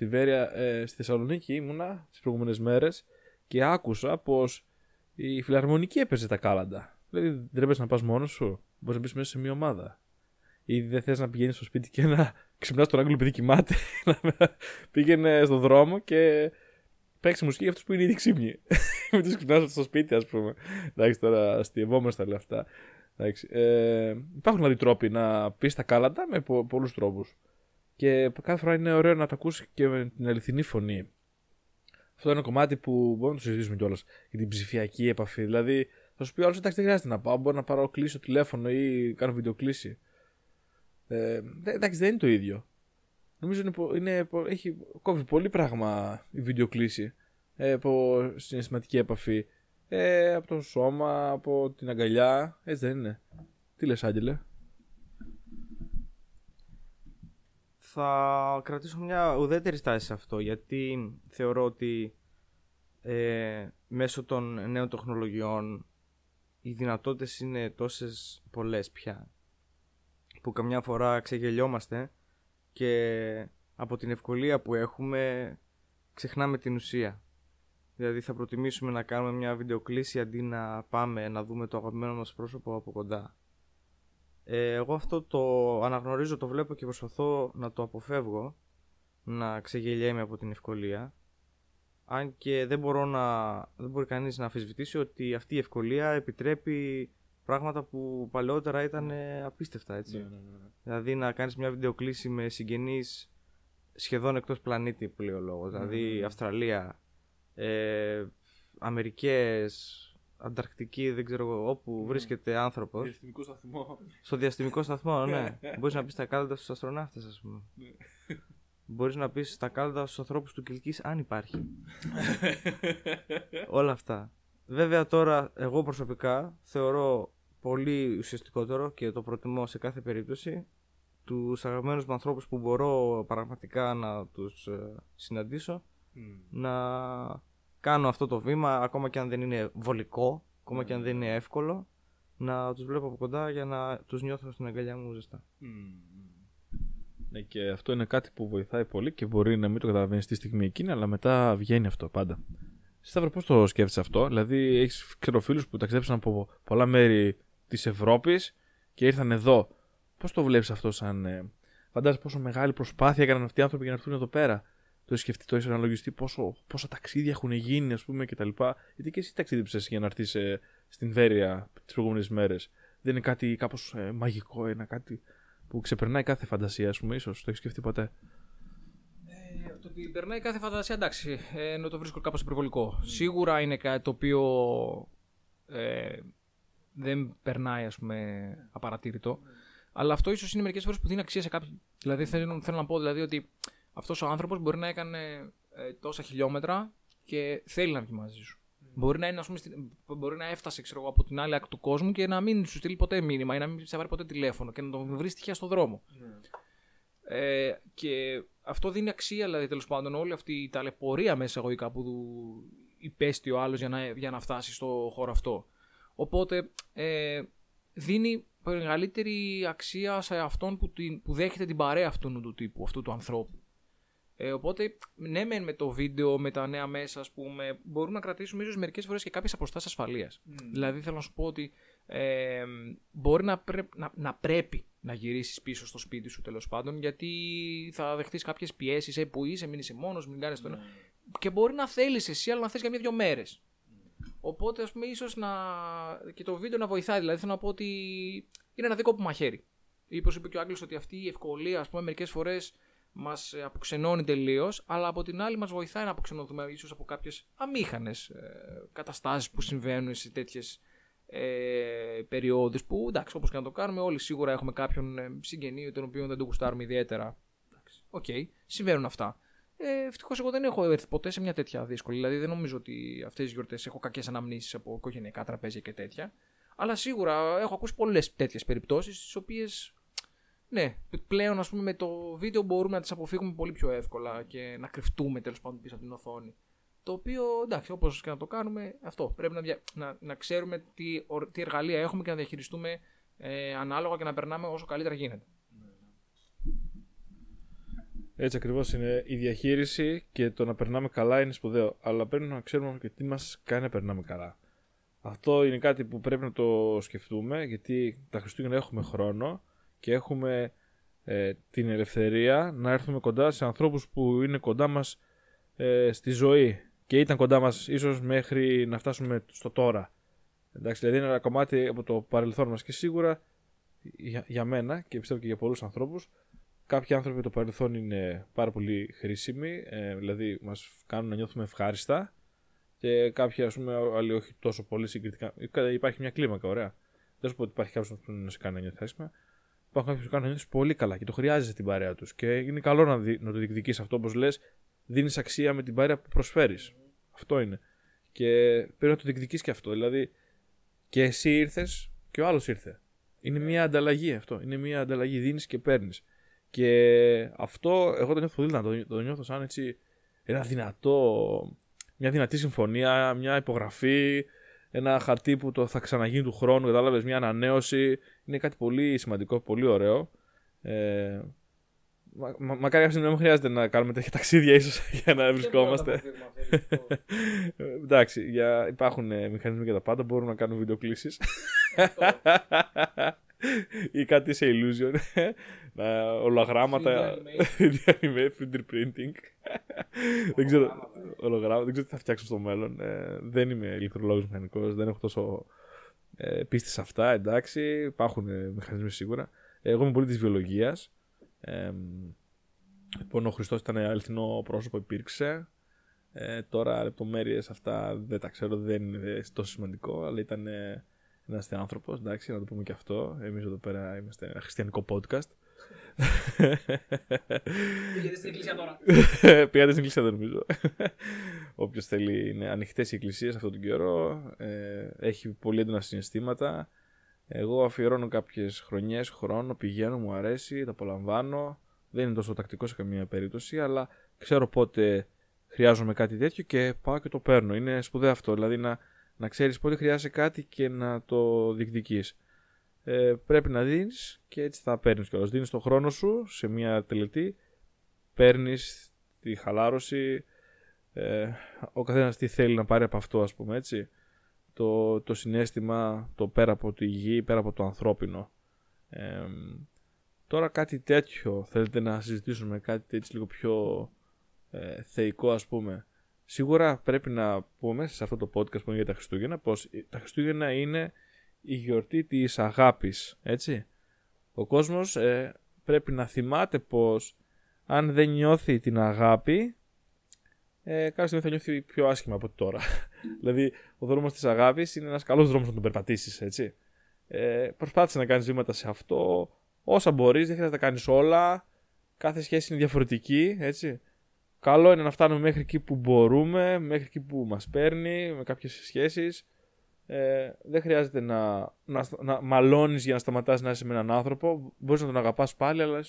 Στη, Βέρεια, ε, στη Θεσσαλονίκη ήμουνα τις προηγούμενες μέρες και άκουσα πως η φιλαρμονική έπαιζε τα κάλαντα. Δηλαδή δεν τρέπεσαι να πας μόνος σου. Μπορείς να μπεις μέσα σε μια ομάδα. Ή δεν θες να πηγαίνεις στο σπίτι και να ξυπνάς τον Άγγλο επειδή κοιμάται. να πήγαινε στον δρόμο και παίξει μουσική για αυτούς που είναι ήδη ξύπνοι. Μην τους ξυπνάς στο σπίτι ας πούμε. Εντάξει τώρα αστειευόμαστε τα αυτά. Εντάξει, ε, υπάρχουν δηλαδή τρόποι να πεις τα κάλαντα με πο- πολλούς τρόπους. Και κάθε φορά είναι ωραίο να τα ακούσει και με την αληθινή φωνή. Αυτό είναι ένα κομμάτι που μπορούμε να το συζητήσουμε κιόλας για την ψηφιακή επαφή. Δηλαδή, θα σου πει ο άλλος: Εντάξει, δεν χρειάζεται να πάω. Μπορώ να πάρω κλείσω τηλέφωνο ή κάνω βιντεοκλήση. Ε, δε- εντάξει, δεν είναι το ίδιο. Νομίζω είναι, πο- είναι, πο- έχει κόβει πολύ πράγμα η βιντεοκλήση ε, από συναισθηματική επαφή. Ε, από το σώμα, από την αγκαλιά. Έτσι δεν είναι. Τι λες, Άγγελε; Θα κρατήσω μια ουδέτερη στάση σε αυτό γιατί θεωρώ ότι ε, μέσω των νέων τεχνολογιών οι δυνατότητες είναι τόσες πολλές πια που καμιά φορά ξεγελιόμαστε και από την ευκολία που έχουμε ξεχνάμε την ουσία. Δηλαδή θα προτιμήσουμε να κάνουμε μια βιντεοκλήση αντί να πάμε να δούμε το αγαπημένο μας πρόσωπο από κοντά. Ε, εγώ αυτό το αναγνωρίζω, το βλέπω και προσπαθώ να το αποφεύγω, να ξεγελιέμαι από την ευκολία. Αν και δεν, μπορώ να, δεν μπορεί κανείς να αφισβητήσει ότι αυτή η ευκολία επιτρέπει πράγματα που παλαιότερα ήταν απίστευτα έτσι. Ναι, ναι, ναι. Δηλαδή να κάνεις μια βιντεοκλήση με συγγενείς σχεδόν εκτός πλανήτη που λέει ο λόγος. Δηλαδή Αυστραλία, ε, Αμερικές, Ανταρκτική, δεν ξέρω εγώ, όπου βρίσκεται άνθρωπος. Διαστημικό σταθμό. Στο διαστημικό σταθμό, ναι. Μπορείς να πεις τα κάλαντα στους αστροναύτες, ας πούμε. Μπορείς να πεις τα κάλαντα στους ανθρώπους του Κιλκής, αν υπάρχει. Όλα αυτά. Βέβαια τώρα, εγώ προσωπικά θεωρώ πολύ ουσιαστικότερο και το προτιμώ σε κάθε περίπτωση τους αγαπημένους μου ανθρώπους που μπορώ πραγματικά να τους ε, συναντήσω να κάνω αυτό το βήμα ακόμα και αν δεν είναι βολικό ακόμα και αν δεν είναι εύκολο να τους βλέπω από κοντά για να τους νιώθω στην αγκαλιά μου ζεστά. Ναι, και αυτό είναι κάτι που βοηθάει πολύ και μπορεί να μην το καταλαβαίνεις στη στιγμή εκείνη, αλλά μετά βγαίνει αυτό πάντα. Σταύρο, πώς το σκέφτεσαι αυτό, Δηλαδή, έχεις ξεροφίλους που ταξίδεψαν από πολλά μέρη της Ευρώπης και ήρθαν εδώ. Πώς το βλέπεις αυτό, σαν. Ε, φαντάζεσαι πόσο μεγάλη προσπάθεια έκαναν αυτοί οι άνθρωποι για να έρθουν εδώ πέρα; Το έχει σκεφτεί, το έχει αναλογιστεί πόσο, πόσα ταξίδια έχουν γίνει, ας πούμε, κτλ. Γιατί και εσύ ταξίδεψες για να έρθεις στην Βέρεια τις προηγούμενες μέρες. Δεν είναι κάτι κάπως ε, μαγικό, είναι κάτι που ξεπερνάει κάθε φαντασία, ας πούμε, ίσως. Το έχεις σκεφτεί ποτέ; Ε, το ότι περνάει κάθε φαντασία, εντάξει, ε, ενώ το βρίσκω κάπως υπερβολικό. Σίγουρα είναι κάτι το οποίο ε, δεν περνάει, ας πούμε, απαρατήρητο. Αλλά αυτό ίσως είναι μερικές φορές που δίνει αξία σε κάποιον. Δηλαδή θέλω, θέλω να πω δηλαδή, ότι αυτός ο άνθρωπος μπορεί να έκανε ε, τόσα χιλιόμετρα και θέλει να βγει μαζί σου. Μπορεί να, είναι, ας πούμε, στην- μπορεί να έφτασε ξέρω, εγώ, από την άλλη άκρη του κόσμου και να μην σου στείλει ποτέ μήνυμα ή να μην σε πάρει ποτέ τηλέφωνο και να τον βρεις τυχαία στον δρόμο. Ε, και αυτό δίνει αξία, δηλαδή τέλος πάντων, όλη αυτή η ταλαιπωρία μέσα εισαγωγικά που του υπέστη ο άλλος για να, για να φτάσει στο χώρο αυτό. Οπότε ε, δίνει μεγαλύτερη αξία σε αυτόν που, την, που δέχεται την παρέα αυτού του τύπου, αυτού του ανθρώπου. Ε, οπότε, ναι, μεν με το βίντεο, με τα νέα μέσα, ας πούμε, μπορούμε να κρατήσουμε ίσως μερικές φορές και κάποιες αποστάσεις ασφαλείας. Δηλαδή, θέλω να σου πω ότι ε, μπορεί να, πρέ- να, να πρέπει να γυρίσεις πίσω στο σπίτι σου τέλος πάντων, γιατί θα δεχτείς κάποιες πιέσεις, ε, που είσαι, μην είσαι μόνος, μην κάνεις το ένα. Και μπορεί να θέλεις εσύ, αλλά να θες για μια-δυο μέρες. Οπότε, ας πούμε, ίσως να. και το βίντεο να βοηθάει. Δηλαδή, θέλω να πω ότι είναι ένα δίκοπο μαχαίρι. Ή όπως είπε και ο Άγγλος, ότι αυτή η ευκολία, ας πούμε, μερικές φορές μας αποξενώνει τελείως, αλλά από την άλλη μας βοηθάει να αποξενωθούμε ίσως από κάποιες αμήχανες καταστάσεις που συμβαίνουν σε τέτοιες ε, περιόδους που εντάξει όπως και να το κάνουμε όλοι σίγουρα έχουμε κάποιον ε, συγγενή τον οποίο δεν το γουστάρουμε ιδιαίτερα εντάξει, οκ, συμβαίνουν αυτά ε, Ευτυχώς εγώ δεν έχω έρθει ποτέ σε μια τέτοια δύσκολη. Δηλαδή δεν νομίζω ότι αυτές τις γιορτές έχω κακές αναμνήσεις από οικογενειακά τραπέζια και τέτοια. Αλλά σίγουρα έχω ακούσει πολλές τέτοιες περιπτώσεις, τι οποίες ναι, πλέον ας πούμε με το βίντεο μπορούμε να τις αποφύγουμε πολύ πιο εύκολα και να κρυφτούμε τέλος πάντων πίσω από την οθόνη. Το οποίο εντάξει, όπως και να το κάνουμε, αυτό πρέπει να, δια- να, να ξέρουμε τι, ορ- τι εργαλεία έχουμε και να διαχειριστούμε ε, ανάλογα και να περνάμε όσο καλύτερα γίνεται. Έτσι ακριβώς είναι. Η διαχείριση και το να περνάμε καλά είναι σπουδαίο. Αλλά πρέπει να ξέρουμε και τι μας κάνει να περνάμε καλά. Αυτό είναι κάτι που πρέπει να το σκεφτούμε γιατί τα Χριστούγεννα έχουμε χρόνο και έχουμε ε, την ελευθερία να έρθουμε κοντά σε ανθρώπους που είναι κοντά μας ε, στη ζωή και ήταν κοντά μας ίσως μέχρι να φτάσουμε στο τώρα. Εντάξει, δηλαδή είναι ένα κομμάτι από το παρελθόν μας και σίγουρα για, για μένα και πιστεύω και για πολλούς ανθρώπους κάποιοι άνθρωποι το παρελθόν είναι πάρα πολύ χρήσιμοι, ε, δηλαδή μας κάνουν να νιώθουμε ευχάριστα και κάποιοι ας πούμε άλλοι όχι τόσο πολύ συγκριτικά. Υπάρχει μια κλίμακα, ωραία. Δεν σου πω ότι υπάρχει κάποιος που να σε κάνει να νιώθεις άσχημα. Υπάρχουν κάποιοι που κάνουν να νιώθει πολύ καλά και το χρειάζεσαι την παρέα τους. Και είναι καλό να, δι, να το διεκδικείς αυτό, όπως λες, δίνεις αξία με την παρέα που προσφέρεις. Αυτό είναι. Και πρέπει να το διεκδικείς και αυτό. Δηλαδή, και εσύ ήρθες και ο άλλος ήρθε. Είναι μια ανταλλαγή αυτό. Είναι μια ανταλλαγή. Δίνεις και παίρνεις. Και αυτό εγώ το νιώθω πολύ δυνατό. Το, το νιώθω σαν έτσι ένα δυνατό μια δυνατή συμφωνία, μια υπογραφή, ένα χαρτί που το θα ξαναγίνει του χρόνου, κατάλαβες, μια ανανέωση. Είναι κάτι πολύ σημαντικό, πολύ ωραίο. Ε, Μα, μα, μακάρι κάποια στιγμή να μην χρειάζεται να κάνουμε τέτοια ταξίδια ίσως για να βρισκόμαστε. Εντάξει, για, υπάρχουν ε, μηχανισμοί για τα πάντα. Μπορούμε να κάνουμε βιντεοκλήσεις. Ή κάτι σε illusion. να, ολογράμματα. 3D printing. δεν ξέρω. Ολογράμματα. Δεν ξέρω τι θα φτιάξω στο μέλλον. Ε, δεν είμαι ηλεκτρολόγο μηχανικός. Δεν έχω τόσο ε, πίστη σε αυτά. Εντάξει, υπάρχουν ε, μηχανισμοί σίγουρα. Εγώ είμαι πολύ της βιολογίας. Ε, λοιπόν, ο Χριστός ήταν αληθινό πρόσωπο, υπήρξε. Ε, τώρα λεπτομέρειες αυτά δεν τα ξέρω, δεν είναι τόσο σημαντικό, αλλά ήταν ε, ένα άνθρωπος. Εντάξει, να το πούμε και αυτό. Εμείς εδώ πέρα είμαστε ένα χριστιανικό podcast. Πήγατε στην εκκλησία τώρα. Πήγατε στην εκκλησία, δεν νομίζω. Όποιος θέλει, είναι ανοιχτές οι εκκλησίες αυτόν τον καιρό. Ε, έχει πολύ έντονα συναισθήματα. Εγώ αφιερώνω κάποιες χρονιές, χρόνο, πηγαίνω, μου αρέσει, τα απολαμβάνω. Δεν είναι τόσο τακτικό σε καμία περίπτωση, αλλά ξέρω πότε χρειάζομαι κάτι τέτοιο και πάω και το παίρνω. Είναι σπουδαίο αυτό, δηλαδή να, να ξέρεις πότε χρειάζεσαι κάτι και να το διεκδικείς. Ε, πρέπει να δίνεις και έτσι θα παίρνεις κιόλας. Δίνεις το χρόνο σου σε μια τελετή, παίρνεις τη χαλάρωση. Ε, ο καθένας τι θέλει να πάρει από αυτό, ας πούμε έτσι το, το συνέστημα το πέρα από τη γη, πέρα από το ανθρώπινο. τώρα κάτι τέτοιο θέλετε να συζητήσουμε, κάτι έτσι λίγο πιο ε, θεϊκό ας πούμε. Σίγουρα πρέπει να πούμε σε αυτό το podcast που είναι για τα Χριστούγεννα πως τα Χριστούγεννα είναι η γιορτή της αγάπης, έτσι. Ο κόσμος ε, πρέπει να θυμάται πως αν δεν νιώθει την αγάπη ε, κάποια στιγμή θα νιώθει πιο άσχημα από τώρα. δηλαδή, ο δρόμος της αγάπης είναι ένας καλός δρόμος να τον περπατήσεις, έτσι. Ε, προσπάθησε να κάνεις βήματα σε αυτό. Όσα μπορείς, δεν χρειάζεται να κάνεις όλα. Κάθε σχέση είναι διαφορετική, έτσι. Καλό είναι να φτάνουμε μέχρι εκεί που μπορούμε, μέχρι εκεί που μας παίρνει, με κάποιες σχέσεις. Ε, δεν χρειάζεται να, να, να μαλώνεις για να σταματάς να είσαι με έναν άνθρωπο. Μπορείς να τον αγαπάς πάλι, αλλά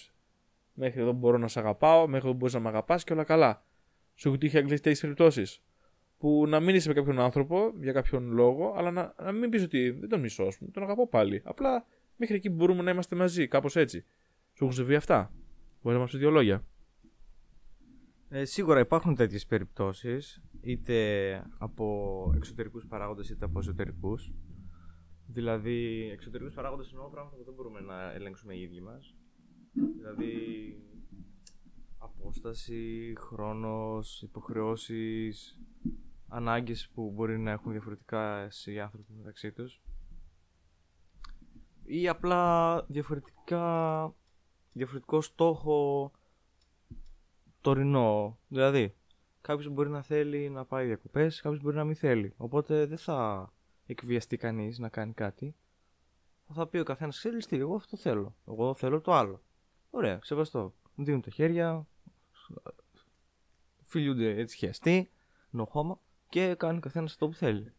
μέχρι εδώ μπορώ να σε αγαπάω, μέχρι εδώ μπορείς να με αγαπάς και όλα καλά. Σου έχουν τύχει αγγλικέ τέτοιες περιπτώσεις. Που να μην είσαι με κάποιον άνθρωπο για κάποιον λόγο, αλλά να, να μην πεις ότι δεν τον μισώ, τον αγαπώ πάλι. Απλά μέχρι εκεί μπορούμε να είμαστε μαζί, κάπως έτσι. Σου έχουν συμβεί αυτά; Μπορείς να μας πεις δύο λόγια. Ε, σίγουρα υπάρχουν τέτοιες περιπτώσεις, είτε από εξωτερικούς παράγοντες είτε από εσωτερικούς. Δηλαδή, εξωτερικούς παράγοντες εννοώ πράγματα που δεν μπορούμε να ελέγξουμε οι ίδιοι μας. Δηλαδή, απόσταση, χρόνος, υποχρεώσεις, ανάγκες που μπορεί να έχουν διαφορετικά οι άνθρωποι μεταξύ τους ή απλά διαφορετικά, διαφορετικό στόχο τωρινό. Δηλαδή, κάποιος μπορεί να θέλει να πάει διακοπές, κάποιος μπορεί να μην θέλει. Οπότε δεν θα εκβιαστεί κανείς να κάνει κάτι. Θα πει ο καθένας, ξέρεις τι, εγώ αυτό θέλω. Εγώ θέλω το άλλο. Ωραία, σεβαστό. Μου δίνουν τα χέρια, φιλιούνται έτσι χιαστοί, νοχώμα και κάνει ο καθένας αυτό που θέλει.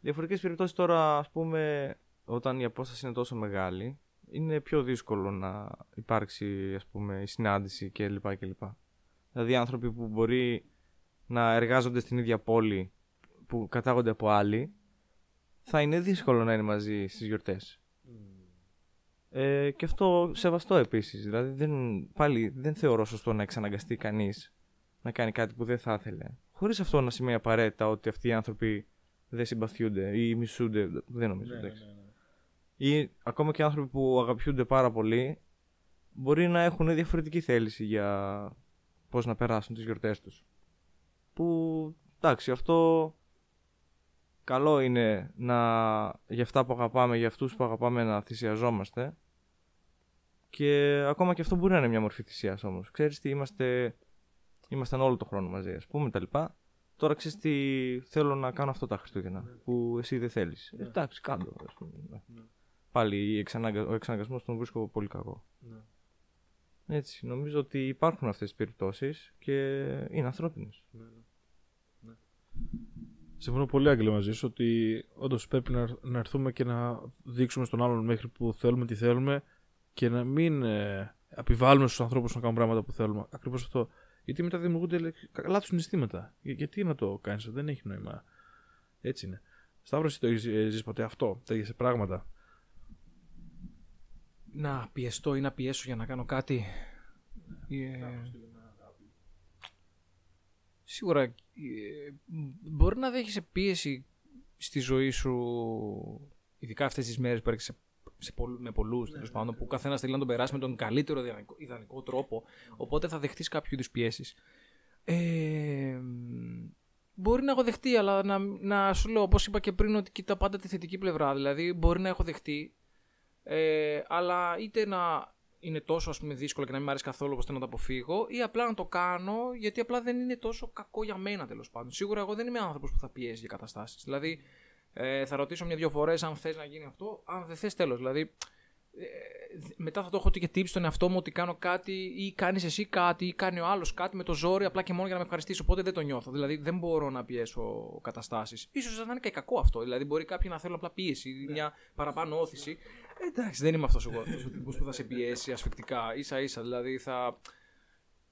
Διαφορετικές περιπτώσεις τώρα, ας πούμε, όταν η απόσταση είναι τόσο μεγάλη, είναι πιο δύσκολο να υπάρξει ας πούμε, η συνάντηση κλπ. κλπ. Δηλαδή άνθρωποι που μπορεί να εργάζονται στην ίδια πόλη που κατάγονται από άλλοι, θα είναι δύσκολο να είναι μαζί στις γιορτές. Ε, και αυτό σεβαστό επίσης. Δηλαδή, δεν, πάλι δεν θεωρώ σωστό να εξαναγκαστεί κανείς να κάνει κάτι που δεν θα ήθελε. Χωρίς αυτό να σημαίνει απαραίτητα ότι αυτοί οι άνθρωποι δεν συμπαθιούνται ή μισούνται. Δεν νομίζω. Ναι, ναι, ναι, ναι. Ή ακόμα και άνθρωποι που αγαπιούνται πάρα πολύ μπορεί να έχουν διαφορετική θέληση για πώς να περάσουν τις γιορτές τους. Που εντάξει, αυτό καλό είναι να για αυτά που αγαπάμε, για αυτούς που αγαπάμε να θυσιαζόμαστε και ακόμα και αυτό μπορεί να είναι μια μορφή θυσίας όμως. Ξέρεις τι, είμαστε, ήμασταν όλο το χρόνο μαζί, ας πούμε, τα λοιπά. Τώρα ξέρεις τι, θέλω να κάνω αυτό τα Χριστούγεννα ναι. που εσύ δεν θέλεις. Ναι. Εντάξει, κάτω. Ας πούμε. Ναι. ναι. Πάλι ο εξαναγκασμός τον βρίσκω πολύ κακό. Ναι. Έτσι, νομίζω ότι υπάρχουν αυτές τις περιπτώσεις και είναι ανθρώπινες. Ναι, ναι. Συμφωνώ πολύ, Άγγελε, μαζί σου ότι όντως πρέπει να, να έρθουμε και να δείξουμε στον άλλον μέχρι που θέλουμε τι θέλουμε και να μην ε, επιβάλλουμε στους ανθρώπους να κάνουν πράγματα που θέλουμε. Ακριβώς αυτό. Γιατί μετά δημιουργούνται λάθος συναισθήματα. Για, γιατί να το κάνεις, δεν έχει νόημα. Έτσι είναι. Σταύρος, εσύ το έχεις ζήσει ποτέ αυτό, τέτοιε πράγματα; Να πιεστώ ή να πιέσω για να κάνω κάτι. Ε, Σίγουρα ε, μπορεί να δέχεσαι πίεση στη ζωή σου, ειδικά αυτές τις μέρες που έρχεσαι σε πολλού, με πολλούς τέλος πάντων, που καθένας θέλει να τον περάσει με τον καλύτερο ιδανικό, ιδανικό τρόπο. Οπότε θα δεχτείς κάποιο είδους πιέσεις. Ε, μπορεί να έχω δεχτεί, αλλά να, να σου λέω, όπως είπα και πριν, ότι κοιτά πάντα τη θετική πλευρά. Δηλαδή, μπορεί να έχω δεχτεί, ε, αλλά είτε να είναι τόσο ας πούμε, δύσκολο και να μην μου αρέσει καθόλου ώστε να το αποφύγω, ή απλά να το κάνω γιατί απλά δεν είναι τόσο κακό για μένα τέλος πάντων. Σίγουρα εγώ δεν είμαι άνθρωπος που θα πιέζει για καταστάσεις. Δηλαδή, ε, θα ρωτήσω μια-δυο φορές αν θες να γίνει αυτό. Αν δεν θες, τέλος. Δηλαδή, ε, μετά θα το έχω και tips στον εαυτό μου ότι κάνω κάτι ή κάνεις εσύ κάτι ή κάνει ο άλλος κάτι με το ζόρι απλά και μόνο για να με ευχαριστήσει. Οπότε δεν το νιώθω. Δηλαδή δεν μπορώ να πιέσω καταστάσεις. σω να είναι και κακό αυτό. Δηλαδή μπορεί κάποιοι να θέλουν απλά πίεση ή μια παραπάνω όθηση. Ε, εντάξει, δεν είμαι αυτός εγώ ο τύπο που θα σε πιέσει ασφικτικά. σα ίσα δηλαδή θα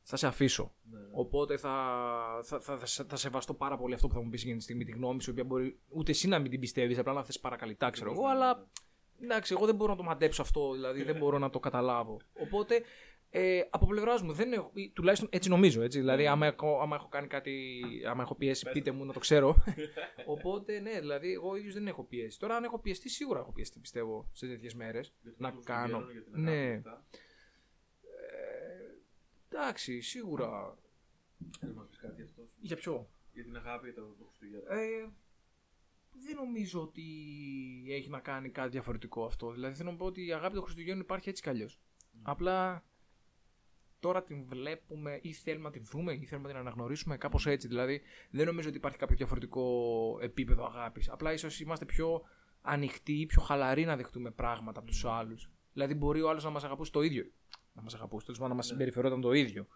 θα σε αφήσω. Ναι, ναι. Οπότε θα, θα, θα, θα, θα σεβαστώ πάρα πολύ αυτό που θα μου πεις εκείνη τη στιγμή, τη γνώμη σου, η οποία μπορεί ούτε εσύ να μην την πιστεύεις, απλά να θες παρακαλυτά, ξέρω εγώ, αλλά εντάξει, εγώ δεν μπορώ να το μαντέψω αυτό, δηλαδή δεν μπορώ να το καταλάβω. Οπότε ε, από πλευράς μου δεν έχω, τουλάχιστον έτσι νομίζω. Έτσι, δηλαδή, άμα έχω, άμα έχω κάνει κάτι, άμα έχω πιέσει, πείτε μου να το ξέρω. Οπότε, ναι, δηλαδή, εγώ ίδιος δεν έχω πιέσει. Τώρα, αν έχω πιεστεί, σίγουρα έχω πιεστεί, πιστεύω, σε τέτοιες μέρες. Να κάνω. Ναι. Εντάξει, σίγουρα. Δεν μας πεις κάτι αυτό. Για ποιο; Για την αγάπη το Χριστούγεννα. Ε, δεν νομίζω ότι έχει να κάνει κάτι διαφορετικό αυτό. Δηλαδή θέλω να πω ότι η αγάπη των Χριστουγέννων υπάρχει έτσι κι αλλιώς. Απλά τώρα την βλέπουμε ή θέλουμε να την δούμε ή θέλουμε να την αναγνωρίσουμε κάπως έτσι. Δηλαδή δεν νομίζω ότι υπάρχει κάποιο διαφορετικό επίπεδο αγάπης. Απλά ίσως είμαστε πιο ανοιχτοί ή πιο χαλαροί να δεχτούμε πράγματα από τους άλλους. Δηλαδή μπορεί ο άλλος να μας αγαπούσε το ίδιο να μας αγαπούσε. Τέλος πάντων, να μας ναι. συμπεριφερόταν το ίδιο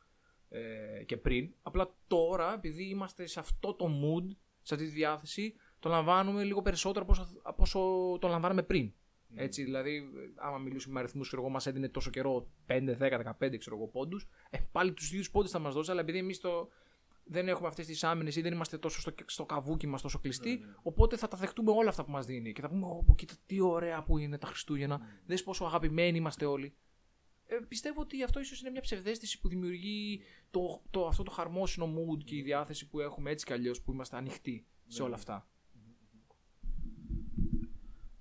ε, και πριν. Απλά τώρα, επειδή είμαστε σε αυτό το mood, σε αυτή τη διάθεση, το λαμβάνουμε λίγο περισσότερο από όσο, το λαμβάναμε πριν. Mm. Έτσι, δηλαδή, άμα μιλούσαμε με αριθμούς, εγώ, μας έδινε τόσο καιρό 5, 10, 15 ξέρω εγώ, πόντους. Ε, πάλι τους ίδιους πόντους θα μας δώσει, αλλά επειδή εμείς το, δεν έχουμε αυτές τις άμυνες ή δεν είμαστε τόσο στο, στο καβούκι μας τόσο κλειστοί, ναι, ναι. οπότε θα τα δεχτούμε όλα αυτά που μας δίνει. Και θα πούμε, Ω, κοίτα τι ωραία που είναι τα Χριστούγεννα, mm. δες πόσο αγαπημένοι είμαστε όλοι ε, πιστεύω ότι αυτό ίσως είναι μια ψευδέστηση που δημιουργεί το, το, αυτό το χαρμόσυνο mood και η διάθεση που έχουμε έτσι κι αλλιώς που είμαστε ανοιχτοί σε όλα αυτά.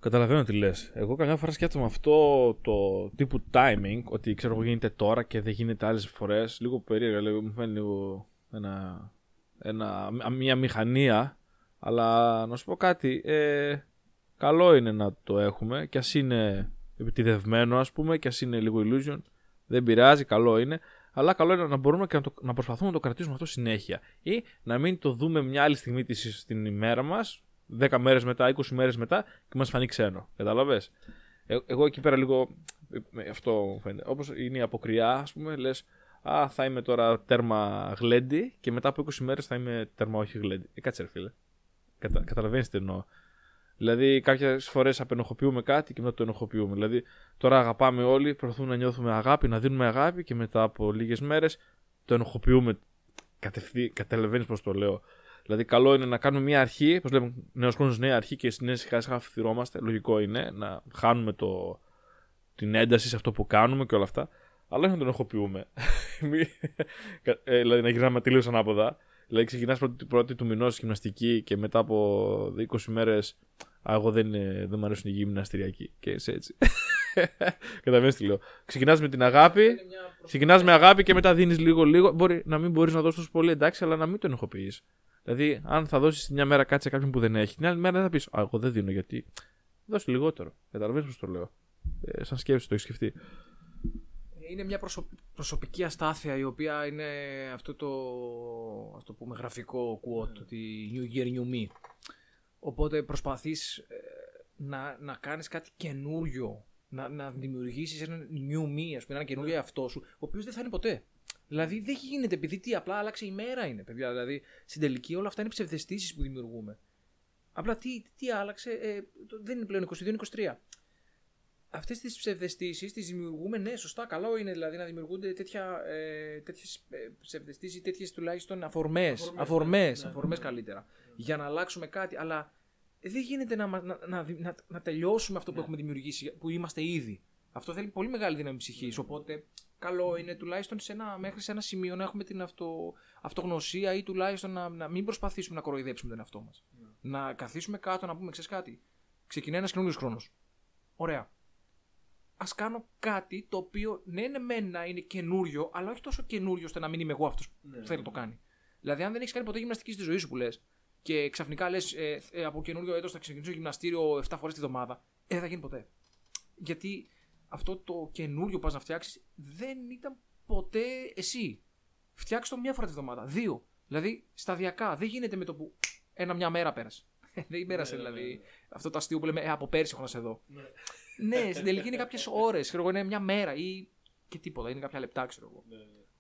Καταλαβαίνω τι λες. Εγώ καμιά φορά σκέφτομαι αυτό το τύπου timing, ότι ξέρω εγώ γίνεται τώρα και δεν γίνεται άλλες φορές, λίγο περίεργα, λίγο, μου φαίνεται λίγο ένα, ένα, μια μηχανία, αλλά να σου πω κάτι, ε, καλό είναι να το έχουμε και ας είναι επιτιδευμένο, ας πούμε, και ας είναι λίγο illusion. Δεν πειράζει, καλό είναι. Αλλά καλό είναι να μπορούμε και να, το, να προσπαθούμε να το κρατήσουμε αυτό συνέχεια. Ή να μην το δούμε μια άλλη στιγμή της, στην ημέρα μας, 10 μέρες μετά, 20 μέρες μετά και μας φανεί ξένο. Κατάλαβε. Ε, εγώ εκεί πέρα λίγο. Αυτό μου φαίνεται. Όπως είναι η αποκριά, ας πούμε, λες. Α, θα είμαι τώρα τέρμα γλέντι και μετά από 20 μέρες θα είμαι τέρμα όχι γλέντι. Ε, κάτσε, ρε φίλε. Κατα, Καταλαβαίνεις τι εννοώ. Δηλαδή, κάποιες φορές απενοχοποιούμε κάτι και μετά το ενοχοποιούμε. Δηλαδή, τώρα αγαπάμε όλοι, προσπαθούμε να νιώθουμε αγάπη, να δίνουμε αγάπη και μετά από λίγες μέρες το ενοχοποιούμε. Καταλαβαίνεις πώς το λέω. Δηλαδή, καλό είναι να κάνουμε μια αρχή, όπω λέμε, νέος χρόνος, νέα αρχή και συνέχεια σιγά σιγά φθυρώμαστε. Λογικό είναι να χάνουμε το, την ένταση σε αυτό που κάνουμε και όλα αυτά. Αλλά όχι να τον ενοχοποιούμε. ε, δηλαδή, να γυρνάμε τελείως ανάποδα. Δηλαδή ξεκινάς πρώτη, πρώτη του μηνός γυμναστική και μετά από 20 μέρες. Α, εγώ δεν, δεν μου αρέσουν οι γυμναστηριακοί. Και είσαι έτσι. Καταλαβαίνετε τι λέω. Ξεκινάς με την αγάπη. Ξεκινάς με αγάπη και μετά δίνεις λίγο λίγο. Μπορεί να μην μπορείς να δώσεις τόσο πολύ εντάξει, αλλά να μην τον ενοχοποιεί. Δηλαδή, αν θα δώσεις μια μέρα κάτι σε κάποιον που δεν έχει, την άλλη μέρα δεν θα πεις Α, εγώ δεν δίνω γιατί. Δώσει λιγότερο. Καταλαβαίνεις πώς το λέω. Ε, σαν σκέψη το έχεις σκεφτεί είναι μια προσωπική αστάθεια η οποία είναι αυτό το ας το πούμε γραφικό quote ότι New Year New Me οπότε προσπαθείς ε, να, να κάνεις κάτι καινούριο να, να δημιουργήσεις ένα New Me ας πούμε ένα καινούριο εαυτό σου ο οποίος δεν θα είναι ποτέ Δηλαδή δεν γίνεται επειδή τι απλά άλλαξε η μέρα είναι παιδιά. Δηλαδή στην τελική όλα αυτά είναι ψευδεστήσεις που δημιουργούμε. Απλά τι, τι άλλαξε, ε, δεν είναι πλέον 22-23 αυτές τις ψευδεστήσεις τις δημιουργούμε, ναι, σωστά, καλό είναι δηλαδή να δημιουργούνται τέτοια, ε, τέτοιες ε, ψευδεστήσεις, τέτοιες τουλάχιστον αφορμές, Αφορμές, αφορμές, ναι, ναι. αφορμές καλύτερα, για να αλλάξουμε κάτι, αλλά δεν γίνεται να, μα- να, να, να, να τελειώσουμε αυτό που έχουμε δημιουργήσει, που είμαστε ήδη. Αυτό θέλει πολύ μεγάλη δύναμη ψυχής, οπότε καλό είναι τουλάχιστον σε ένα, μέχρι σε ένα σημείο να έχουμε την αυτο, αυτογνωσία ή τουλάχιστον να, να μην προσπαθήσουμε να κοροϊδέψουμε τον εαυτό μας. Να καθίσουμε κάτω να πούμε, ξέρεις κάτι, ξεκινάει ένας καινούριος χρόνος. Ωραία. Α κάνω κάτι το οποίο ναι, ναι, μεν να είναι καινούριο, αλλά όχι τόσο καινούριο ώστε να μην είμαι εγώ αυτός που θέλει να το κάνει. Δηλαδή, αν δεν έχεις κάνει ποτέ γυμναστική στη ζωή σου που λες και ξαφνικά λες ε, ε, από καινούριο έτος θα ξεκινήσω γυμναστήριο 7 φορές τη βδομάδα, ε, δεν θα γίνει ποτέ. Γιατί αυτό το καινούριο που πα να φτιάξεις δεν ήταν ποτέ εσύ. Φτιάξτε το μία φορά τη βδομάδα. Δύο. Δηλαδή σταδιακά. Δεν γίνεται με το που ένα μια μέρα πέρασε. δεν πέρασε δηλαδή αυτό το αστείο που λέμε ε, από πέρσι έχω να σε δω. ναι, στην τελική είναι κάποιες ώρες. Ξέρω εγώ, είναι μια μέρα ή και τίποτα. Είναι κάποια λεπτά, ξέρω εγώ.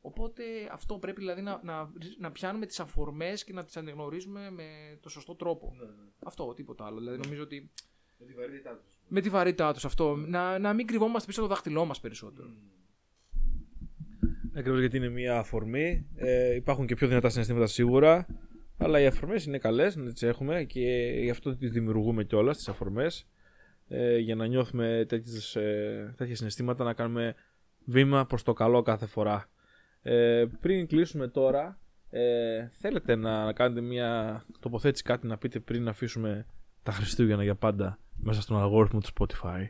Οπότε αυτό πρέπει δηλαδή να, να, να πιάνουμε τις αφορμές και να τις αναγνωρίζουμε με το σωστό τρόπο. Αυτό, τίποτα άλλο. Δηλαδή νομίζω ότι Με τη βαρύτητά τους. Με τη βαρύτητά τους αυτό. Να, να μην κρυβόμαστε πίσω από το δάχτυλό μας περισσότερο. Ακριβώς γιατί είναι μια αφορμή. Ε, υπάρχουν και πιο δυνατά συναισθήματα σίγουρα. Αλλά οι αφορμές είναι καλές να τις έχουμε και γι' αυτό τις δημιουργούμε κιόλας τις αφορμές. Ε, για να νιώθουμε τέτοιες, ε, τέτοια συναισθήματα, να κάνουμε βήμα προς το καλό κάθε φορά. Ε, πριν κλείσουμε τώρα, ε, θέλετε να κάνετε μια τοποθέτηση κάτι να πείτε πριν να αφήσουμε τα Χριστούγεννα για πάντα μέσα στον αλγόριθμο του Spotify.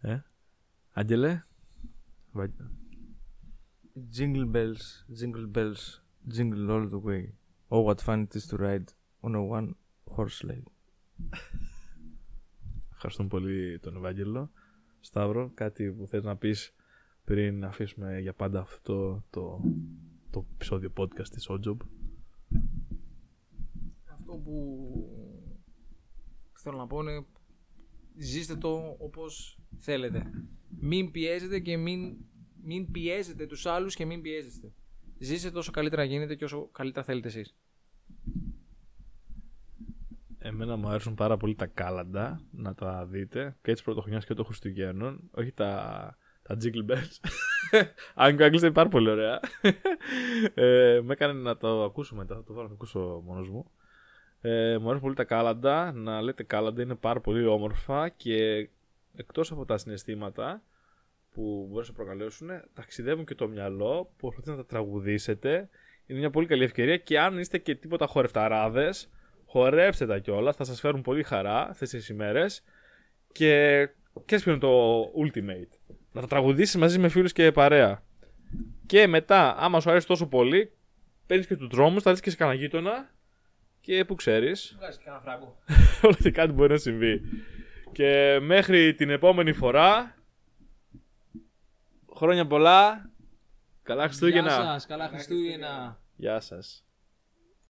Ε, Άγγελε, Βα- Jingle bells, jingle bells, jingle all the way. Oh, what fun it is to ride on a one horse sleigh. Ευχαριστούμε πολύ τον Ευάγγελο. Σταύρο, κάτι που θες να πεις πριν αφήσουμε για πάντα αυτό το, το, το επεισόδιο podcast της Ojob; Αυτό που θέλω να πω είναι ζήστε το όπως θέλετε. Μην πιέζετε και μην, μην πιέζετε τους άλλους και μην πιέζεστε. Ζήστε το όσο καλύτερα γίνεται και όσο καλύτερα θέλετε εσείς. Εμένα μου αρέσουν πάρα πολύ τα κάλαντα, να τα δείτε, και έτσι πρωτοχρονιάς και των Χριστουγέννων, όχι τα, τα jingle bells. Αν και ο Άγγλος είναι πάρα πολύ ωραία. ε, με έκανε να το ακούσω μετά, θα το βάλω να το ακούσω μόνος μου. Ε, μου αρέσουν πολύ τα κάλαντα, να λέτε κάλαντα είναι πάρα πολύ όμορφα και εκτός από τα συναισθήματα που μπορεί να σε προκαλέσουν, ταξιδεύουν και το μυαλό που προσπαθείτε να τα τραγουδήσετε. Είναι μια πολύ καλή ευκαιρία και αν είστε και τίποτα χορευταράδες, χορέψτε τα κιόλας, θα σας φέρουν πολύ χαρά αυτές τις ημέρες και και ποιο είναι το ultimate. Να τα τραγουδήσεις μαζί με φίλους και παρέα. Και μετά, άμα σου αρέσει τόσο πολύ, παίρνεις και τους δρόμους, θα δεις και σε κανένα γείτονα και που ξέρεις, Βγάζει κανένα φράγκο. όλα και κάτι μπορεί να συμβεί. Και μέχρι την επόμενη φορά, χρόνια πολλά, καλά Χριστούγεννα. Γεια σας, καλά Χριστούγεννα. Γεια σας.